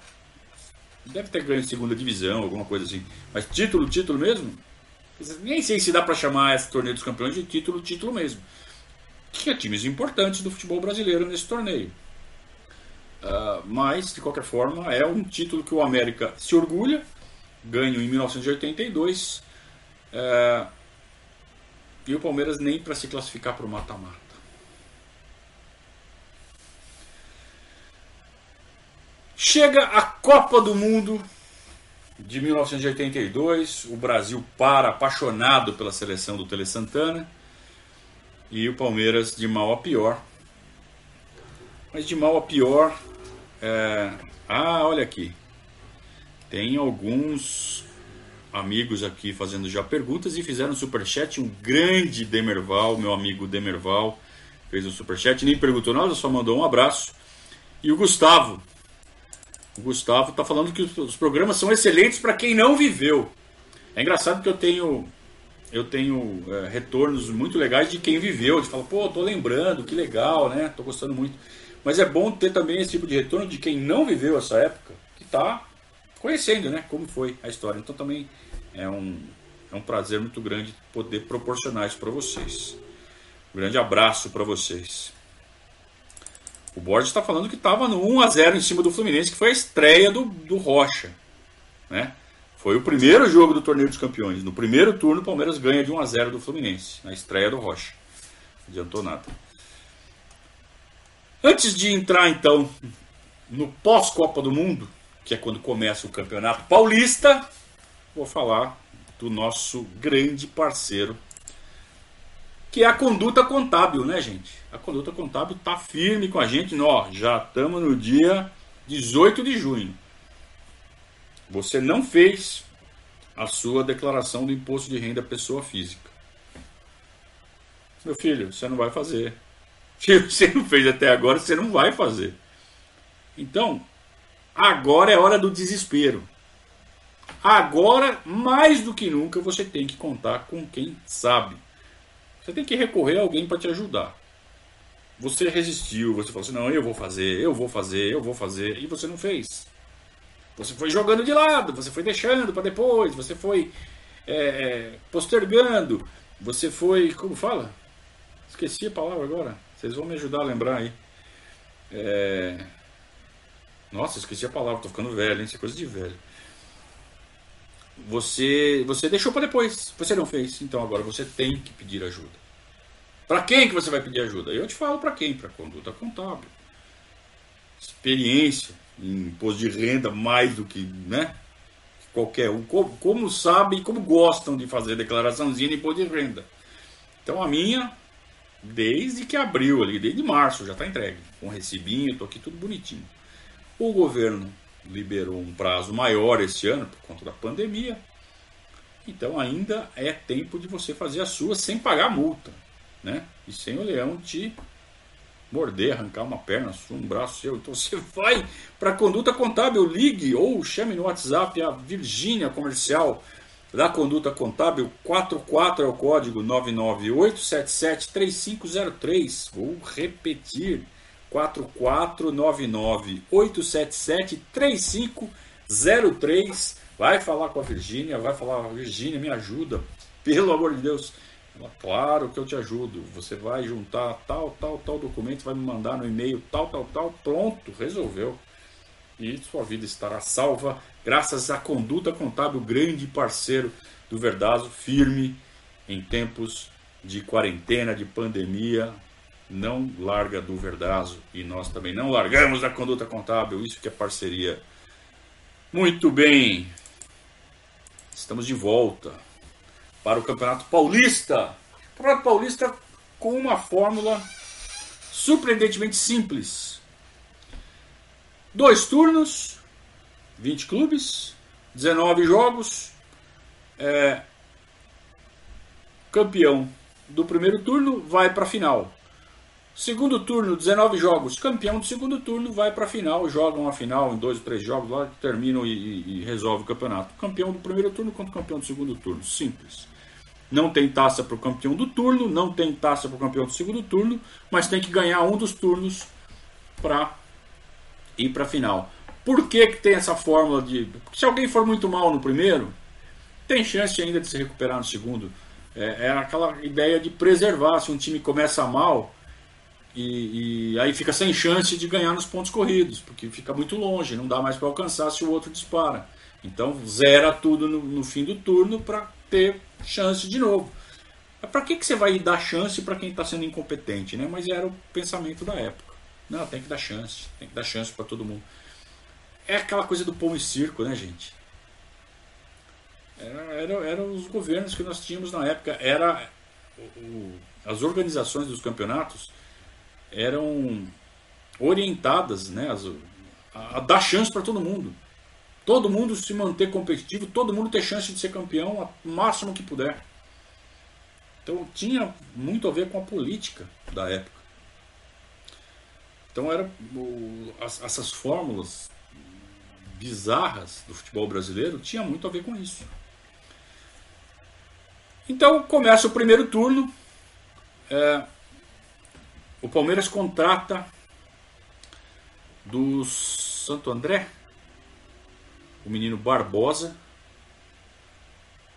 Deve ter ganho segunda divisão, alguma coisa assim. Mas título, título mesmo, nem sei se dá para chamar esse torneio dos campeões de título, título mesmo. Tinha times importantes do futebol brasileiro nesse torneio. Uh, mas, de qualquer forma, é um título que o América se orgulha. Ganho em 1982. Uh, e o Palmeiras nem para se classificar para o mata-mata. Chega a Copa do Mundo de 1982, o Brasil para apaixonado pela seleção do Tele Santana e o Palmeiras de mal a pior. Mas de mal a pior. É... Ah, olha aqui. Tem alguns amigos aqui fazendo já perguntas e fizeram um superchat. Um grande Demerval, meu amigo Demerval, fez um superchat, nem perguntou nada, só mandou um abraço. E o Gustavo, o Gustavo está falando que os programas são excelentes para quem não viveu. É engraçado que eu tenho eu tenho é, retornos muito legais de quem viveu, de falar, pô, tô lembrando, que legal, né? Tô gostando muito. Mas é bom ter também esse tipo de retorno de quem não viveu essa época, que está conhecendo, né, como foi a história. Então também é um, é um prazer muito grande poder proporcionar isso para vocês. Um grande abraço para vocês. O Borges está falando que estava no 1 a 0 em cima do Fluminense, que foi a estreia do, do Rocha. Né? Foi o primeiro jogo do Torneio dos Campeões. No primeiro turno, o Palmeiras ganha de 1 a 0 do Fluminense, na estreia do Rocha. Não adiantou nada. Antes de entrar, então, no pós-Copa do Mundo, que é quando começa o Campeonato Paulista, vou falar do nosso grande parceiro, que é a conduta contábil, né, gente? A conduta contábil tá firme com a gente, nós já estamos no dia 18 de junho. Você não fez a sua declaração do imposto de renda pessoa física. Meu filho, você não vai fazer. Se você não fez até agora, você não vai fazer. Então, agora é hora do desespero. Agora, mais do que nunca, você tem que contar com quem sabe. Você tem que recorrer a alguém para te ajudar. Você resistiu, você falou assim: não, eu vou fazer, eu vou fazer, eu vou fazer, e você não fez. Você foi jogando de lado, você foi deixando para depois, você foi é, é, postergando, você foi. Como fala? Esqueci a palavra agora. Vocês vão me ajudar a lembrar aí. É... Nossa, esqueci a palavra, tô ficando velho, hein? Isso é coisa de velho. Você, você deixou para depois, você não fez, então agora você tem que pedir ajuda. Para quem que você vai pedir ajuda? Eu te falo para quem? Para conduta contábil. Experiência em imposto de renda mais do que, né? Qualquer um. Como, como sabem, como gostam de fazer declaraçãozinha de imposto de renda. Então a minha desde que abriu ali, desde março já está entregue, com recibinho, estou aqui tudo bonitinho. O governo liberou um prazo maior este ano por conta da pandemia, então ainda é tempo de você fazer a sua sem pagar multa, né? E sem o leão te morder, arrancar uma perna, um braço seu. Então você vai para a conduta contábil, ligue ou chame no WhatsApp a Virgínia Comercial da conduta contábil 44 é o código 998773503. Vou repetir. 4499-877-3503. Vai falar com a Virgínia, vai falar, Virgínia, me ajuda, pelo amor de Deus. Ela, claro que eu te ajudo. Você vai juntar tal, tal, tal documento, vai me mandar no e-mail tal, tal, tal. Pronto, resolveu. E sua vida estará salva graças à conduta contábil, grande parceiro do Verdazo, firme em tempos de quarentena, de pandemia, não larga do Verdazo e nós também não largamos a conduta contábil, isso que é parceria. Muito bem, estamos de volta para o Campeonato Paulista. Campeonato Paulista com uma fórmula surpreendentemente simples. Dois turnos, 20 clubes, 19 jogos. É, campeão do primeiro turno vai para a final. Segundo turno, 19 jogos. Campeão do segundo turno vai para a final. Jogam a final em dois ou três jogos lá, terminam e, e, e resolve o campeonato. Campeão do primeiro turno contra campeão do segundo turno. Simples. Não tem taça para o campeão do turno, não tem taça para o campeão do segundo turno, mas tem que ganhar um dos turnos para ir para a final. Por que, que tem essa fórmula de. Se alguém for muito mal no primeiro, tem chance ainda de se recuperar no segundo. É, é aquela ideia de preservar. Se um time começa mal e, e, aí fica sem chance de ganhar nos pontos corridos, porque fica muito longe, não dá mais para alcançar se o outro dispara. Então zera tudo no, no fim do turno para ter chance de novo. Para que, que você vai dar chance para quem está sendo incompetente? Né? Mas era o pensamento da época. Não, tem que dar chance, tem que dar chance para todo mundo. É aquela coisa do pão e circo, né, gente? Eram era, era os governos que nós tínhamos na época. Era o, as organizações dos campeonatos eram orientadas né, a, a dar chance para todo mundo. Todo mundo se manter competitivo, todo mundo ter chance de ser campeão o máximo que puder. Então tinha muito a ver com a política da época. Então era o, as, essas fórmulas bizarras do futebol brasileiro tinha muito a ver com isso. Então começa o primeiro turno. É, o Palmeiras contrata do Santo André o menino Barbosa.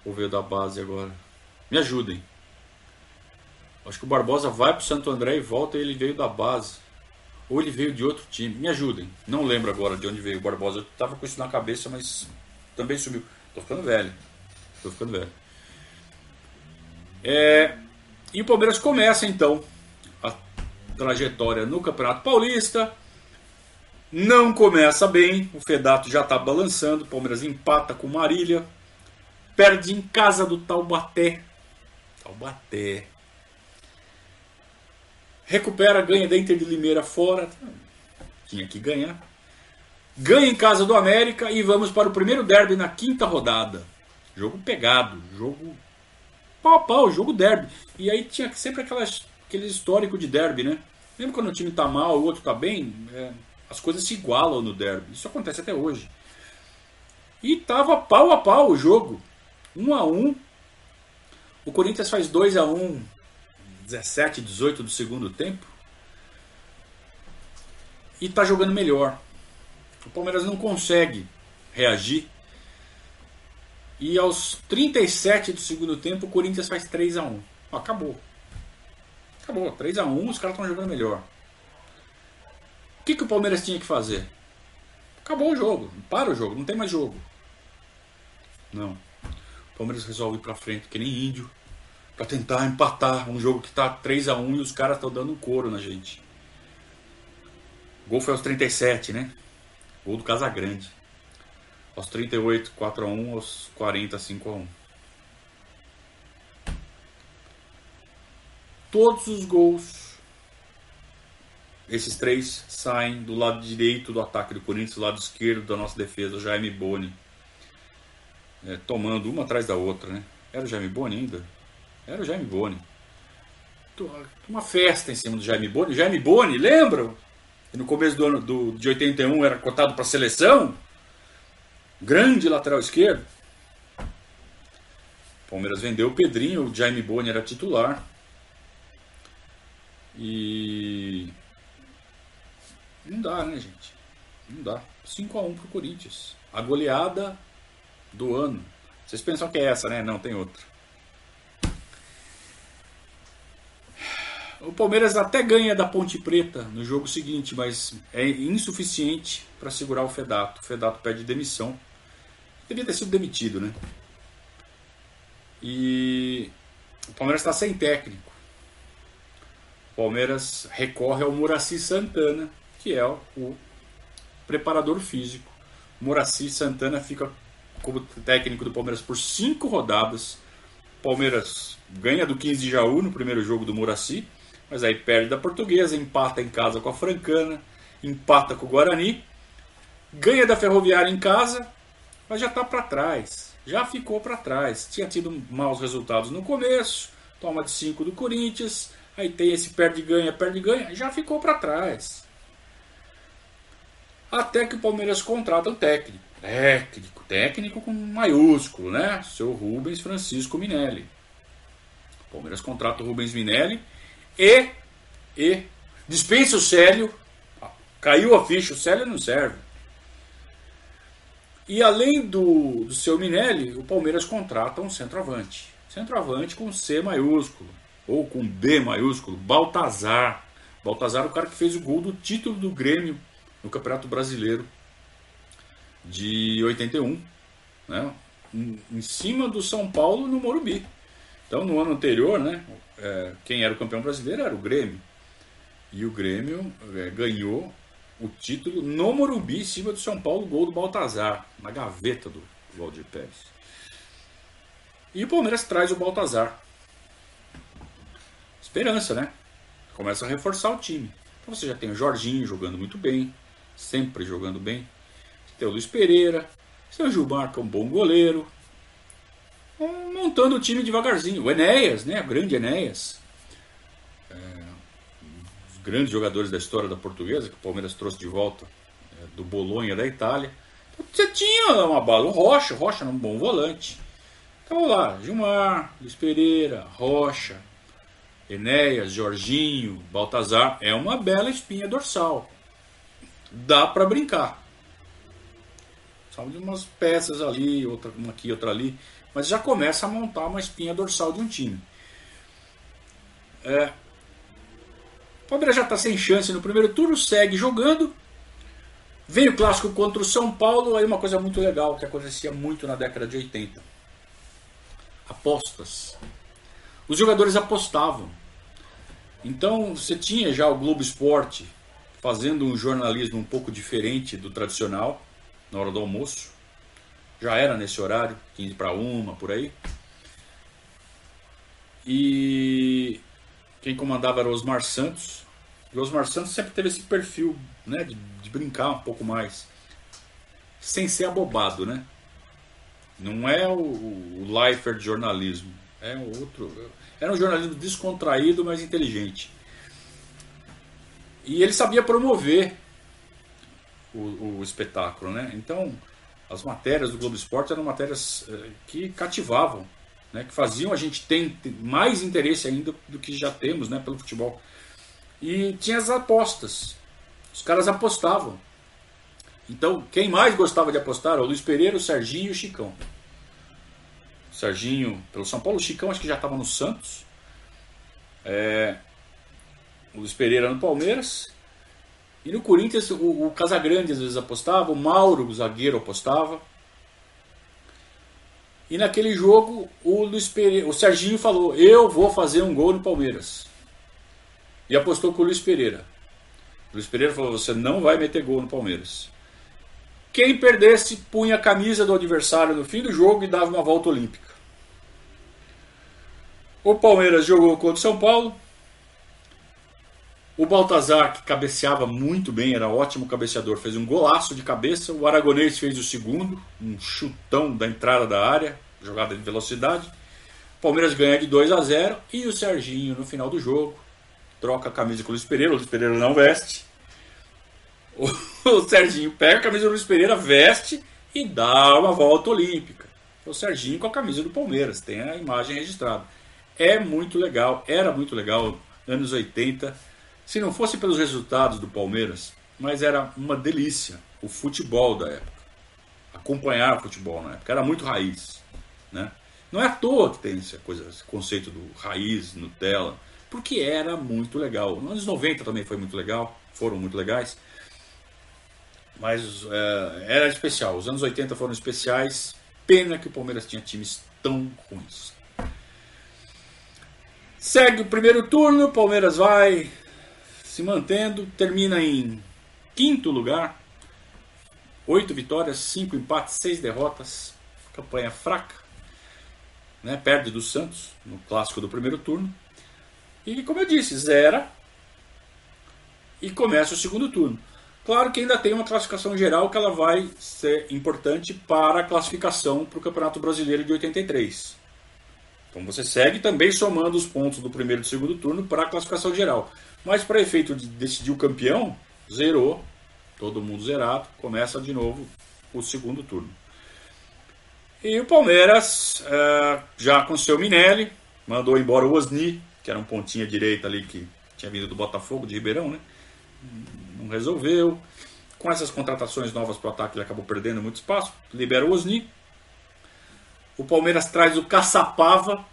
Ou veio da base agora? Me ajudem. Acho que o Barbosa vai para o Santo André e volta e ele veio da base. Ou ele veio de outro time. Me ajudem. Não lembro agora de onde veio o Barbosa. Eu tava com isso na cabeça, mas também sumiu. Tô ficando velho. Tô ficando velho. É... E o Palmeiras começa então trajetória no Campeonato Paulista. Não começa bem, o Fedato já está balançando, o Palmeiras empata com Marília, perde em casa do Taubaté. Taubaté. Recupera, ganha da Inter de Limeira fora. Tinha que ganhar. Ganha em casa do América e vamos para o primeiro derby na quinta rodada. Jogo pegado, jogo pau a pau, jogo derby. E aí tinha sempre aquelas, aquele histórico de derby, né? Mesmo quando o time tá mal, o outro tá bem, é, as coisas se igualam no derby. Isso acontece até hoje. E tava pau a pau o jogo. 1 a 1 O Corinthians faz 2 a 1 17, 18 do segundo tempo. E tá jogando melhor. O Palmeiras não consegue reagir. E aos 37 do segundo tempo, o Corinthians faz 3 a 1 Acabou. Acabou. 3 a 1 os caras estão jogando melhor. O que, que o Palmeiras tinha que fazer? Acabou o jogo. Para o jogo. Não tem mais jogo. Não. O Palmeiras resolve ir pra frente, que nem índio. Pra tentar empatar um jogo que tá 3 a 1 e os caras estão dando um couro na gente. O gol foi aos 37, né? Gol do Casagrande. Aos 38, 4 a 1 aos 40, 5 a 1 Todos os gols, esses três, saem do lado direito do ataque do Corinthians, do lado esquerdo da nossa defesa, o Jaime Boni. É, tomando uma atrás da outra, né? Era o Jaime Boni ainda? Era o Jaime Boni. Uma festa em cima do Jaime Boni. Jaime Boni, lembram? no começo do ano do, de 81 era cotado para seleção, grande lateral esquerdo. Palmeiras vendeu o Pedrinho, o Jaime Boni era titular. E não dá, né, gente? Não dá. 5 a 1 pro Corinthians. A goleada do ano. Vocês pensam que é essa, né? Não, tem outra. O Palmeiras até ganha da Ponte Preta no jogo seguinte, mas é insuficiente para segurar o Fedato. O Fedato pede demissão. Devia ter sido demitido, né? E o Palmeiras está sem técnico. Palmeiras recorre ao Muraci Santana, que é o preparador físico. Muraci Santana fica como técnico do Palmeiras por cinco rodadas. Palmeiras ganha do 15 de Jaú no primeiro jogo do Muraci mas aí perde da Portuguesa, empata em casa com a Francana, empata com o Guarani, ganha da Ferroviária em casa, mas já está para trás. Já ficou para trás. Tinha tido maus resultados no começo, toma de 5 do Corinthians, aí tem esse perde-ganha, perde-ganha, já ficou para trás. Até que o Palmeiras contrata um técnico. Técnico, técnico com maiúsculo, né? Seu Rubens Francisco Minelli. O Palmeiras contrata o Rubens Minelli e, e dispensa o Célio. Caiu a ficha, o Célio não serve. E além do, do seu Minelli, o Palmeiras contrata um centroavante. Centroavante com C maiúsculo, ou com B maiúsculo, Baltazar. Baltazar o cara que fez o gol do título do Grêmio no Campeonato Brasileiro de 81, né? em, em cima do São Paulo no Morumbi. Então, no ano anterior, né, é, quem era o campeão brasileiro era o Grêmio. E o Grêmio é, ganhou o título no Morumbi, em cima do São Paulo, gol do Baltazar, na gaveta do Valdir Pérez. E o Palmeiras traz o Baltazar. Esperança, né? Começa a reforçar o time. Então você já tem o Jorginho jogando muito bem, sempre jogando bem. Você tem o Luiz Pereira, o Gilmar, que é um bom goleiro montando o time devagarzinho. O Enéas, né? O grande Enéas. É, os grandes jogadores da história da portuguesa, que o Palmeiras trouxe de volta é, do Bolonha da Itália. Você tinha uma bala, o Rocha, o Rocha era um bom volante. Então lá, Gilmar, Luiz Pereira, Rocha, Enéas, Jorginho, Baltazar. É uma bela espinha dorsal. Dá para brincar. De umas peças ali, outra uma aqui, outra ali mas já começa a montar uma espinha dorsal de um time. É, o Palmeiras já está sem chance no primeiro turno, segue jogando. Vem o clássico contra o São Paulo, aí uma coisa muito legal que acontecia muito na década de 80. Apostas. Os jogadores apostavam. Então você tinha já o Globo Esporte fazendo um jornalismo um pouco diferente do tradicional, na hora do almoço. Já era nesse horário, 15 para uma, por aí. E quem comandava era o Osmar Santos. E Osmar Santos sempre teve esse perfil né, de, de brincar um pouco mais, sem ser abobado, né? Não é o, o Lifer de jornalismo, é outro. Era um jornalismo descontraído, mas inteligente. E ele sabia promover o, o espetáculo, né? Então, as matérias do Globo Esporte eram matérias eh, que cativavam, né? que faziam a gente ter mais interesse ainda do que já temos né? pelo futebol. E tinha as apostas. Os caras apostavam. Então, quem mais gostava de apostar era o Luiz Pereira, o Serginho e o Chicão. Serginho pelo São Paulo, o Chicão acho que já estava no Santos. É, o Luiz Pereira no Palmeiras. E no Corinthians, o, o Casagrande às vezes apostava, o Mauro, o zagueiro, apostava. E naquele jogo, o, Luiz Pereira, o Serginho falou: Eu vou fazer um gol no Palmeiras. E apostou com o Luiz Pereira. O Luiz Pereira falou: Você não vai meter gol no Palmeiras. Quem perdesse punha a camisa do adversário no fim do jogo e dava uma volta olímpica. O Palmeiras jogou contra o São Paulo. O Baltazar, que cabeceava muito bem, era ótimo cabeceador, fez um golaço de cabeça. O Aragonês fez o segundo, um chutão da entrada da área, jogada de velocidade. O Palmeiras ganha de 2 a 0 e o Serginho, no final do jogo, troca a camisa com o Luiz Pereira. O Luiz Pereira não veste. O Serginho pega a camisa do Luiz Pereira, veste e dá uma volta olímpica. O Serginho com a camisa do Palmeiras, tem a imagem registrada. É muito legal, era muito legal, anos 80. Se não fosse pelos resultados do Palmeiras, mas era uma delícia o futebol da época. Acompanhar o futebol na época. Era muito raiz. Né? Não é à toa que tem essa coisa, esse conceito do raiz, Nutella, porque era muito legal. Nos anos 90 também foi muito legal, foram muito legais. Mas é, era especial. Os anos 80 foram especiais. Pena que o Palmeiras tinha times tão ruins. Segue o primeiro turno, Palmeiras vai se mantendo, termina em quinto lugar. Oito vitórias, cinco empates, seis derrotas. Campanha fraca. Né? Perde do Santos no clássico do primeiro turno. E como eu disse, zera e começa o segundo turno. Claro que ainda tem uma classificação geral que ela vai ser importante para a classificação para o Campeonato Brasileiro de 83. Então você segue também somando os pontos do primeiro e do segundo turno para a classificação geral. Mas para efeito de decidir o campeão, zerou, todo mundo zerado, começa de novo o segundo turno. E o Palmeiras, é, já com seu Minelli, mandou embora o Osni, que era um pontinha direita ali que tinha vindo do Botafogo, de Ribeirão, né? não resolveu. Com essas contratações novas para o ataque, ele acabou perdendo muito espaço. Libera o Osni. O Palmeiras traz o Caçapava.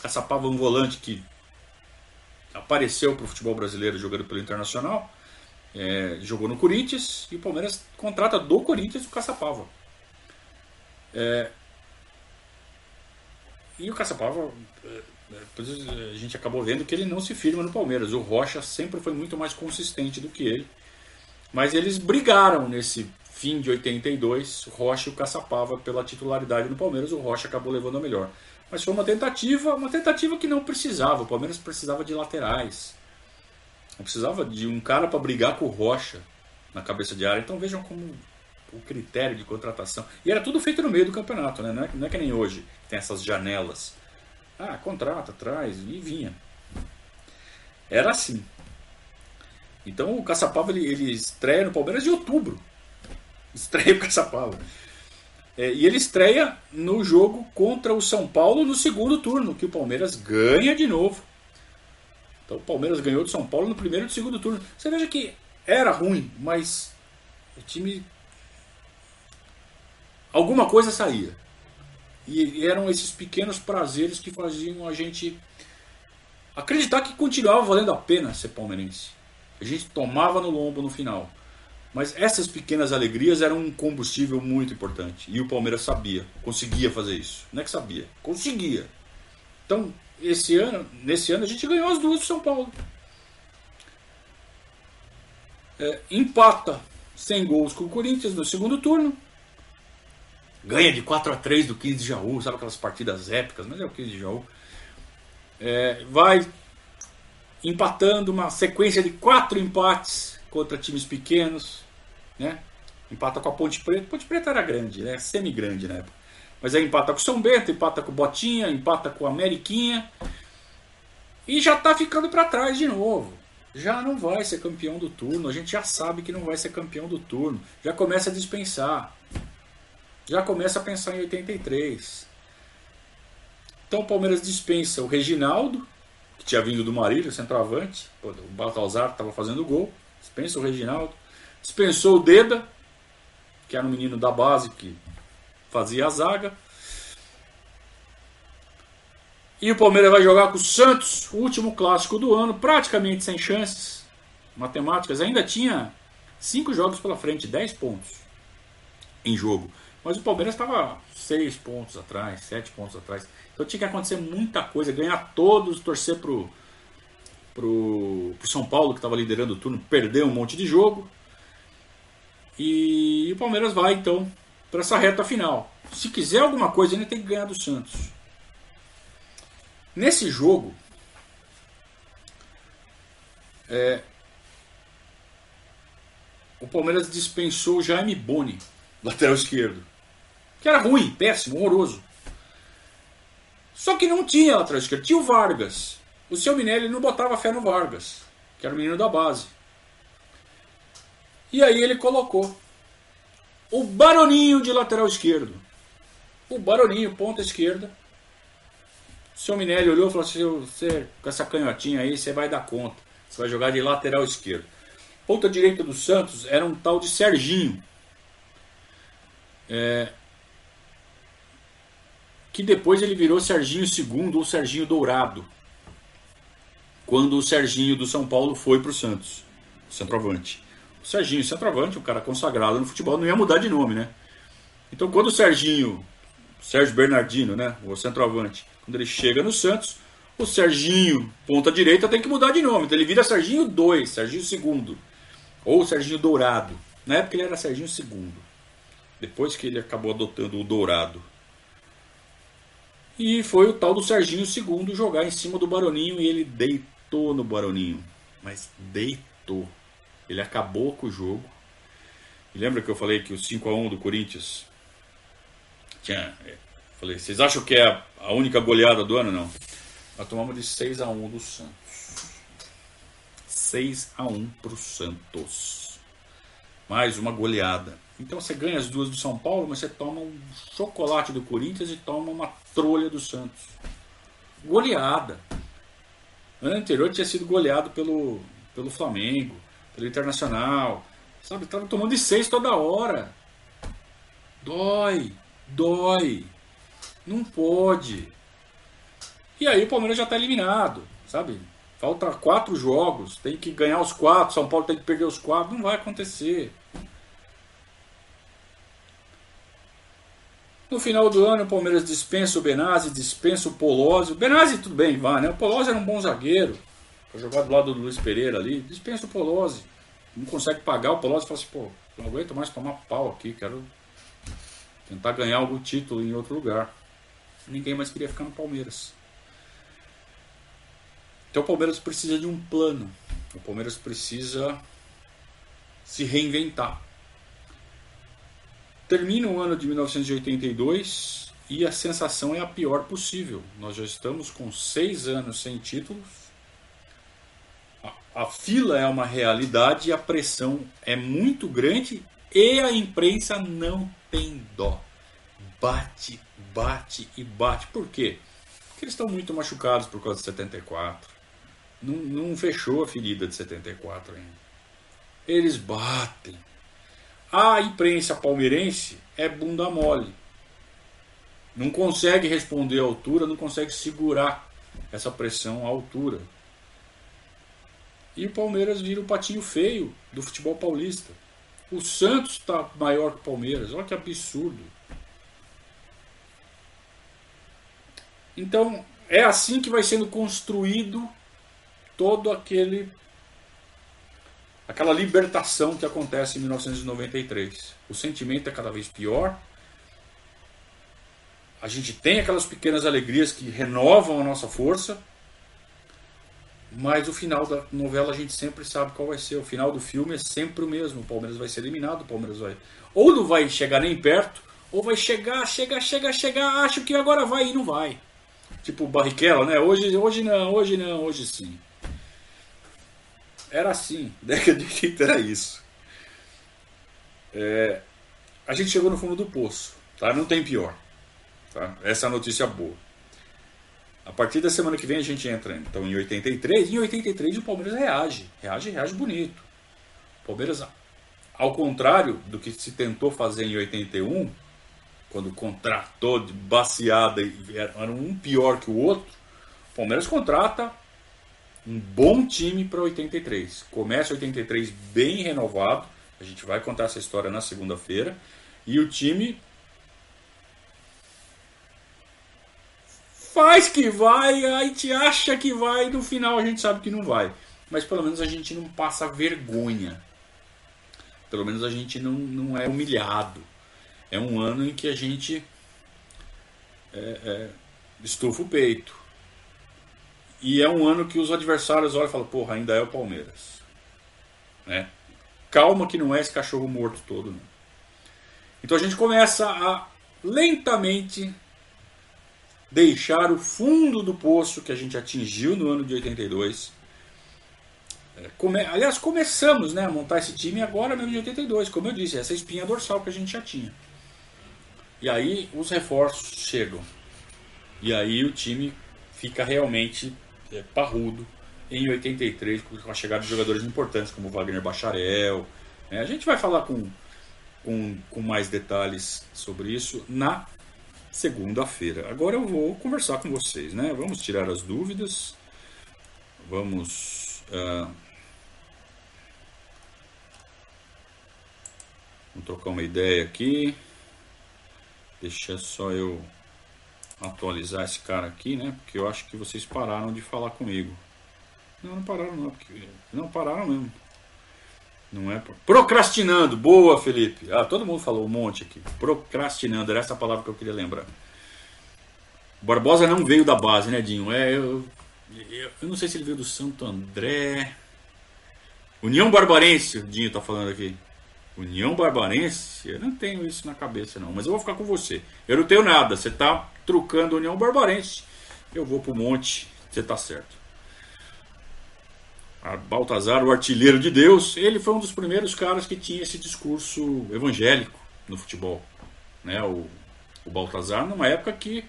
Caçapava é um volante que apareceu para o futebol brasileiro jogando pelo Internacional. É, jogou no Corinthians e o Palmeiras contrata do Corinthians o Caçapava. É, e o Caçapava é, depois a gente acabou vendo que ele não se firma no Palmeiras. O Rocha sempre foi muito mais consistente do que ele. Mas eles brigaram nesse fim de 82, o Rocha e o Caçapava pela titularidade no Palmeiras. O Rocha acabou levando a melhor. Mas foi uma tentativa, uma tentativa que não precisava. O Palmeiras precisava de laterais. Não precisava de um cara para brigar com o Rocha na cabeça de área. Então vejam como o critério de contratação. E era tudo feito no meio do campeonato, né? Não é, não é que nem hoje, tem essas janelas ah, contrata, traz, e vinha. Era assim. Então o Caçapava ele, ele estreia no Palmeiras em outubro. Estreia o Caçapava. É, e ele estreia no jogo contra o São Paulo no segundo turno, que o Palmeiras ganha de novo. Então o Palmeiras ganhou do São Paulo no primeiro e no segundo turno. Você veja que era ruim, mas o time. Alguma coisa saía. E eram esses pequenos prazeres que faziam a gente acreditar que continuava valendo a pena ser palmeirense. A gente tomava no lombo no final. Mas essas pequenas alegrias eram um combustível muito importante. E o Palmeiras sabia, conseguia fazer isso. Não é que sabia, conseguia. Então, esse ano, nesse ano a gente ganhou as duas do São Paulo. é, empata sem gols com o Corinthians no segundo turno. Ganha de 4 a 3 do 15 de Jaú, sabe aquelas partidas épicas, mas é o 15 de Jaú. É, vai empatando uma sequência de quatro empates contra times pequenos, né? Empata com a Ponte Preta. Ponte Preta era grande, né? Semi-grande na época. Mas aí empata com o São Bento, empata com o Botinha, empata com o Ameriquinha. E já tá ficando para trás de novo. Já não vai ser campeão do turno. A gente já sabe que não vai ser campeão do turno. Já começa a dispensar. Já começa a pensar em 83. Então o Palmeiras dispensa o Reginaldo, que tinha vindo do Marília, centroavante. O Baltazar estava fazendo gol. Dispensa o Reginaldo. Dispensou o Deda, que era um menino da base que fazia a zaga. E o Palmeiras vai jogar com o Santos, o último clássico do ano, praticamente sem chances matemáticas. Ainda tinha cinco jogos pela frente, 10 pontos em jogo. Mas o Palmeiras estava seis pontos atrás, sete pontos atrás. Então tinha que acontecer muita coisa, ganhar todos, torcer pro, pro, pro São Paulo, que estava liderando o turno, perder um monte de jogo. E o Palmeiras vai então para essa reta final. Se quiser alguma coisa, ainda tem que ganhar do Santos. Nesse jogo, é, o Palmeiras dispensou o Jaime Boni, lateral esquerdo, que era ruim, péssimo, horroroso. Só que não tinha lateral esquerdo, tinha o Vargas. O seu Minelli não botava fé no Vargas, que era o menino da base. E aí ele colocou o Baroninho de lateral esquerdo. O Baroninho, ponta esquerda. O seu Minelli olhou e falou assim: você, com essa canhotinha aí, você vai dar conta. Você vai jogar de lateral esquerdo. Ponta direita do Santos era um tal de Serginho. É, que depois ele virou Serginho II ou Serginho Dourado. Quando o Serginho do São Paulo foi para o Santos, centroavante. Serginho centroavante, um cara consagrado no futebol, não ia mudar de nome, né? Então quando o Serginho, Sérgio Bernardino, né, o centroavante, quando ele chega no Santos, o Serginho, ponta direita, tem que mudar de nome. Então ele vira Serginho 2, Serginho II, ou Serginho Dourado. Na época ele era Serginho II. Depois que ele acabou adotando o Dourado. E foi o tal do Serginho II jogar em cima do Baroninho e ele deitou no Baroninho. Mas deitou. Ele acabou com o jogo. E lembra que eu falei que o 5 a 1 do Corinthians tinha. É, falei, vocês acham que é a única goleada do ano? Não. Nós tomamos de 6 a 1 do Santos. 6 a 1 pro Santos. Mais uma goleada. Então você ganha as duas do São Paulo, mas você toma um chocolate do Corinthians e toma uma trolha do Santos. Goleada. Ano anterior tinha sido goleado pelo, pelo Flamengo pelo Internacional. Sabe, tava tomando de seis toda hora. Dói, dói. Não pode. E aí o Palmeiras já está eliminado, sabe? Falta quatro jogos, tem que ganhar os quatro, São Paulo tem que perder os quatro, não vai acontecer. No final do ano, o Palmeiras dispensa o Benazzi, dispensa o Polozzi. O Benazzi, tudo bem, vai, né? O Polozzi era um bom zagueiro. Foi jogar do lado do Luiz Pereira ali. Dispensa o Polozzi. Não consegue pagar o Polozzi fala assim, pô, não aguento mais tomar pau aqui, quero tentar ganhar algum título em outro lugar. Ninguém mais queria ficar no Palmeiras. Então o Palmeiras precisa de um plano. O Palmeiras precisa se reinventar. Termina o ano de 1982 e a sensação é a pior possível. Nós já estamos com seis anos sem títulos a fila é uma realidade a pressão é muito grande e a imprensa não tem dó. Bate, bate e bate. Por quê? Porque eles estão muito machucados por causa de 74. Não, não fechou a ferida de 74 ainda. Eles batem. A imprensa palmeirense é bunda mole. Não consegue responder à altura, não consegue segurar essa pressão à altura. E o Palmeiras vira o patinho feio do futebol paulista. O Santos está maior que o Palmeiras. Olha que absurdo. Então, é assim que vai sendo construído todo aquele aquela libertação que acontece em 1993. O sentimento é cada vez pior. A gente tem aquelas pequenas alegrias que renovam a nossa força, mas o final da novela a gente sempre sabe qual vai ser. O final do filme é sempre o mesmo. O Palmeiras vai ser eliminado, o Palmeiras vai. Ou não vai chegar nem perto, ou vai chegar, chegar, chegar, chegar, acho que agora vai e não vai. Tipo Barrichello, né? Hoje, hoje não, hoje não, hoje sim. Era assim, década de 80 era isso. É, a gente chegou no fundo do poço, tá? Não tem pior. Tá? Essa é a notícia boa. A partir da semana que vem a gente entra então em 83. Em 83 o Palmeiras reage. Reage, reage bonito. O Palmeiras, ao contrário do que se tentou fazer em 81, quando contratou de baseada e era um pior que o outro, o Palmeiras contrata um bom time para 83. Começa 83 bem renovado. A gente vai contar essa história na segunda-feira. E o time faz que vai, a gente acha que vai, no final a gente sabe que não vai. Mas pelo menos a gente não passa vergonha. Pelo menos a gente não, não é humilhado. É um ano em que a gente é, é, estufa o peito. E é um ano que os adversários olham e falam, porra, ainda é o Palmeiras. Né? Calma que não é esse cachorro morto todo. Não. Então a gente começa a lentamente deixar o fundo do poço que a gente atingiu no ano de 82. É, come, aliás, começamos né, a montar esse time agora ano de 82, como eu disse, essa espinha dorsal que a gente já tinha. E aí os reforços chegam. E aí o time fica realmente é, parrudo em 83, com a chegada de jogadores importantes como Wagner Bacharel. É, a gente vai falar com, com, com mais detalhes sobre isso na segunda-feira. Agora eu vou conversar com vocês, né? Vamos tirar as dúvidas, vamos, uh, vamos trocar uma ideia aqui. Deixa só eu atualizar esse cara aqui, né? Porque eu acho que vocês pararam de falar comigo. Não, não pararam não, porque não pararam mesmo. Não é procrastinando. Boa, Felipe. Ah, todo mundo falou um monte aqui. Procrastinando, era essa palavra que eu queria lembrar. Barbosa não veio da base, né, Dinho? É, eu, eu, eu não sei se ele veio do Santo André. União Barbarense, o Dinho tá falando aqui. União Barbarense? Eu não tenho isso na cabeça, não. Mas eu vou ficar com você. Eu não tenho nada. Você tá trucando União Barbarense. Eu vou pro monte. Você tá certo. Baltazar, o artilheiro de Deus, ele foi um dos primeiros caras que tinha esse discurso evangélico no futebol. Né? O, o Baltazar, numa época que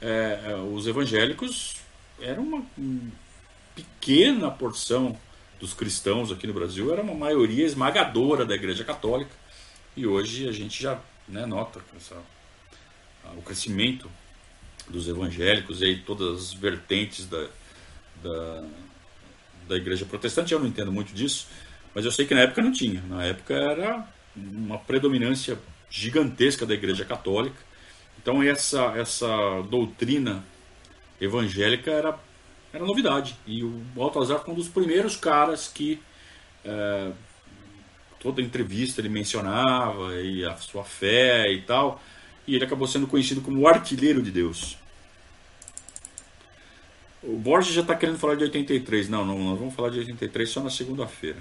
é, é os evangélicos eram uma, pequena porção dos cristãos aqui no Brasil, era uma maioria esmagadora da Igreja Católica. E hoje a gente já né, nota essa, o crescimento dos evangélicos e todas as vertentes da, da da igreja protestante, eu não entendo muito disso, mas eu sei que na época não tinha. Na época era uma predominância gigantesca da igreja católica. Então essa, essa doutrina evangélica era, era novidade. E o Baltazar foi um dos primeiros caras que é, toda entrevista ele mencionava e a sua fé e tal. E ele acabou sendo conhecido como o artilheiro de Deus. O Borges já está querendo falar de 83. Não, não, nós vamos falar de 83 só na segunda-feira.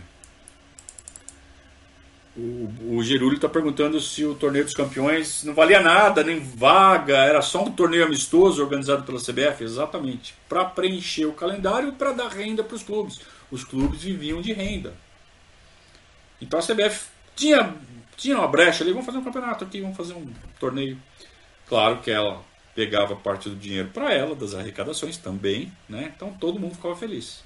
O, o está perguntando se o torneio dos campeões não valia nada, nem vaga, era só um torneio amistoso organizado pela CBF. Exatamente. Para preencher o calendário e para dar renda para os clubes. Os clubes viviam de renda. Então a CBF tinha, tinha uma brecha ali, vamos fazer um campeonato aqui, vamos fazer um torneio. Claro que ela pegava parte do dinheiro para ela, das arrecadações também, né? Então todo mundo ficava feliz.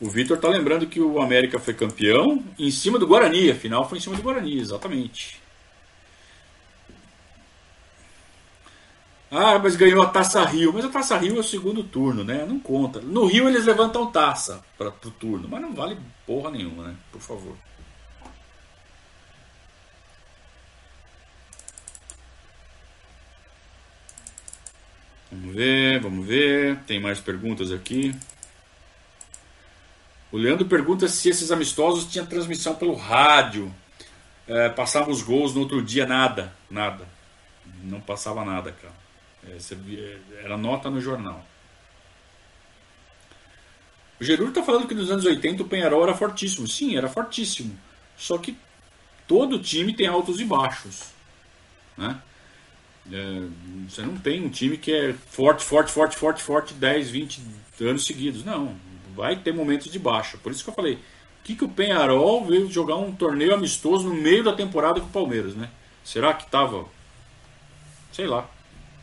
O Vitor tá lembrando que o América foi campeão em cima do Guarani, a final foi em cima do Guarani, exatamente. Ah, mas ganhou a Taça Rio. Mas a Taça Rio é o segundo turno, né? Não conta. No Rio eles levantam taça para o turno, mas não vale porra nenhuma, né? Por favor. Vamos ver, vamos ver. Tem mais perguntas aqui. O Leandro pergunta se esses amistosos tinham transmissão pelo rádio. É, passavam os gols no outro dia, nada, nada. Não passava nada, cara. É, era nota no jornal. O Gerúlio está falando que nos anos 80 o Penharol era fortíssimo. Sim, era fortíssimo. Só que todo time tem altos e baixos. Né? É, você não tem um time que é forte, forte, forte, forte, forte 10, 20 anos seguidos. Não. Vai ter momentos de baixa. Por isso que eu falei. O que, que o Penharol veio jogar um torneio amistoso no meio da temporada com o Palmeiras, né? Será que tava. Sei lá.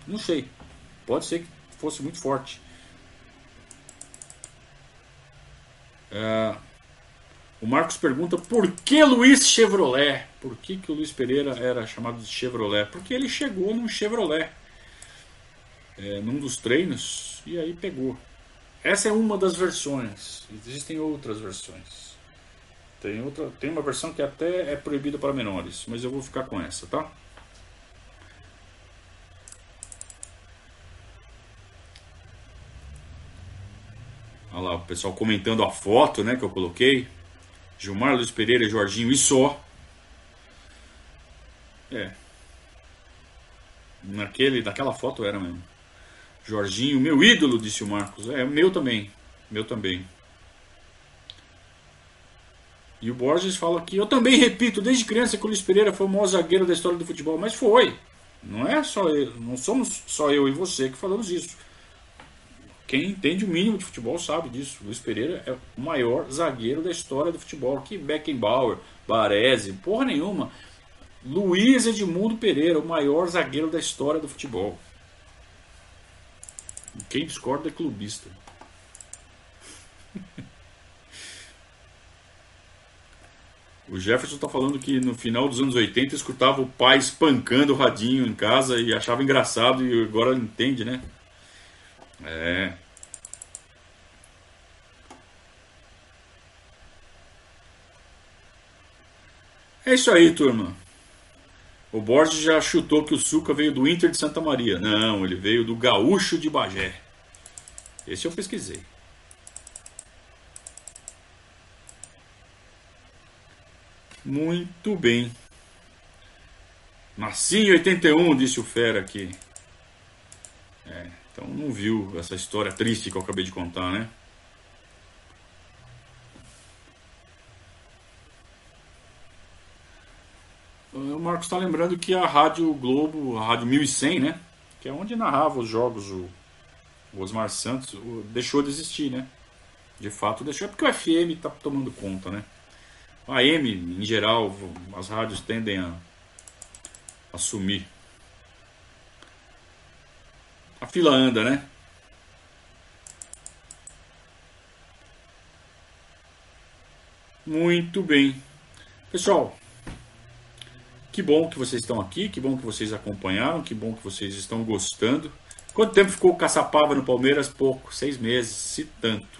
Não sei. Pode ser que fosse muito forte. É, o Marcos pergunta por que Luiz Chevrolet? Por que, que o Luiz Pereira era chamado de Chevrolet? Porque ele chegou num Chevrolet, é, num dos treinos, e aí pegou. Essa é uma das versões. Existem outras versões. Tem, outra, tem uma versão que até é proibida para menores, mas eu vou ficar com essa, tá? Olha lá, o pessoal comentando a foto né, que eu coloquei. Gilmar Luiz Pereira, Jorginho e só. É. Naquele, naquela foto era mesmo. Jorginho, meu ídolo, disse o Marcos. É, meu também. Meu também. E o Borges fala que eu também repito, desde criança que o Luiz Pereira foi o maior zagueiro da história do futebol, mas foi. Não é só eu, não somos só eu e você que falamos isso. Quem entende o mínimo de futebol sabe disso. Luiz Pereira é o maior zagueiro da história do futebol. Que Beckenbauer, Baresi, porra nenhuma. Luiz Edmundo Pereira, o maior zagueiro da história do futebol. Quem discorda é clubista. O Jefferson está falando que no final dos anos 80 escutava o pai espancando o radinho em casa e achava engraçado e agora entende, né? É. É isso aí, turma. O Borges já chutou que o Suca veio do Inter de Santa Maria. Não, ele veio do Gaúcho de Bagé. Esse eu pesquisei. Muito bem. Nasci em 81, disse o Fera aqui. É. Então não viu essa história triste que eu acabei de contar, né? O Marcos está lembrando que a Rádio Globo, a Rádio 1100, né? Que é onde narrava os jogos o, o Osmar Santos, o, deixou de existir, né? De fato deixou, é porque o FM está tomando conta, né? A AM, em geral, as rádios tendem a assumir a fila anda, né? Muito bem. Pessoal, que bom que vocês estão aqui, que bom que vocês acompanharam, que bom que vocês estão gostando. Quanto tempo ficou o Caçapava no Palmeiras? Pouco, seis meses, se tanto.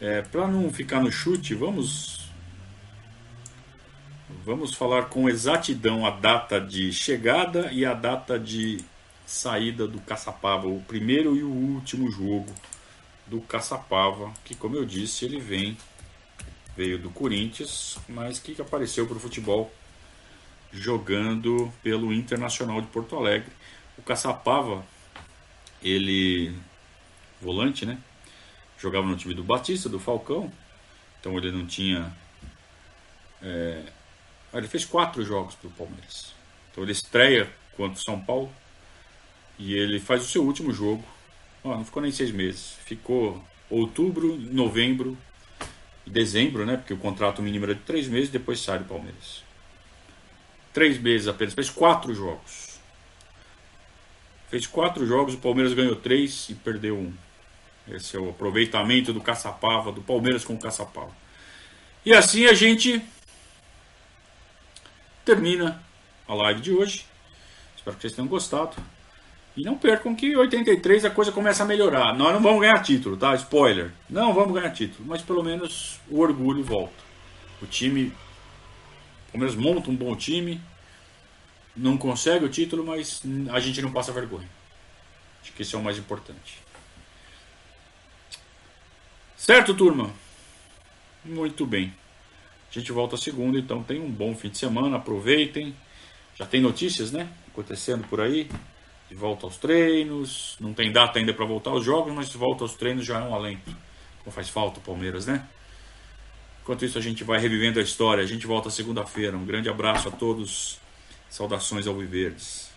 É, Para não ficar no chute, vamos vamos falar com exatidão a data de chegada e a data de saída do Caçapava, o primeiro e o último jogo do Caçapava, que como eu disse, ele vem veio do Corinthians, mas que apareceu para o futebol jogando pelo Internacional de Porto Alegre. O Caçapava, ele volante, né? Jogava no time do Batista, do Falcão. Então ele não tinha. É... Ele fez quatro jogos para o Palmeiras. Então ele estreia contra o São Paulo, e ele faz o seu último jogo. Oh, não ficou nem seis meses. Ficou outubro, novembro dezembro, né? Porque o contrato mínimo era de três meses, depois sai do Palmeiras. Três meses apenas. Fez quatro jogos. Fez quatro jogos, o Palmeiras ganhou três e perdeu um. Esse é o aproveitamento do Caçapava, do Palmeiras com o Caçapava. E assim a gente termina a live de hoje. Espero que vocês tenham gostado. E não percam que em 83 a coisa começa a melhorar. Nós não vamos ganhar título, tá? Spoiler. Não vamos ganhar título, mas pelo menos o orgulho volta. O time, pelo menos monta um bom time. Não consegue o título, mas a gente não passa vergonha. Acho que esse é o mais importante. Certo, turma? Muito bem. A gente volta segunda, então tem um bom fim de semana, aproveitem. Já tem notícias, né? Acontecendo por aí. Volta aos treinos. Não tem data ainda para voltar aos jogos, mas volta aos treinos já é um alento. Como faz falta o Palmeiras, né? Enquanto isso, a gente vai revivendo a história. A gente volta segunda-feira. Um grande abraço a todos. Saudações ao Viverdes.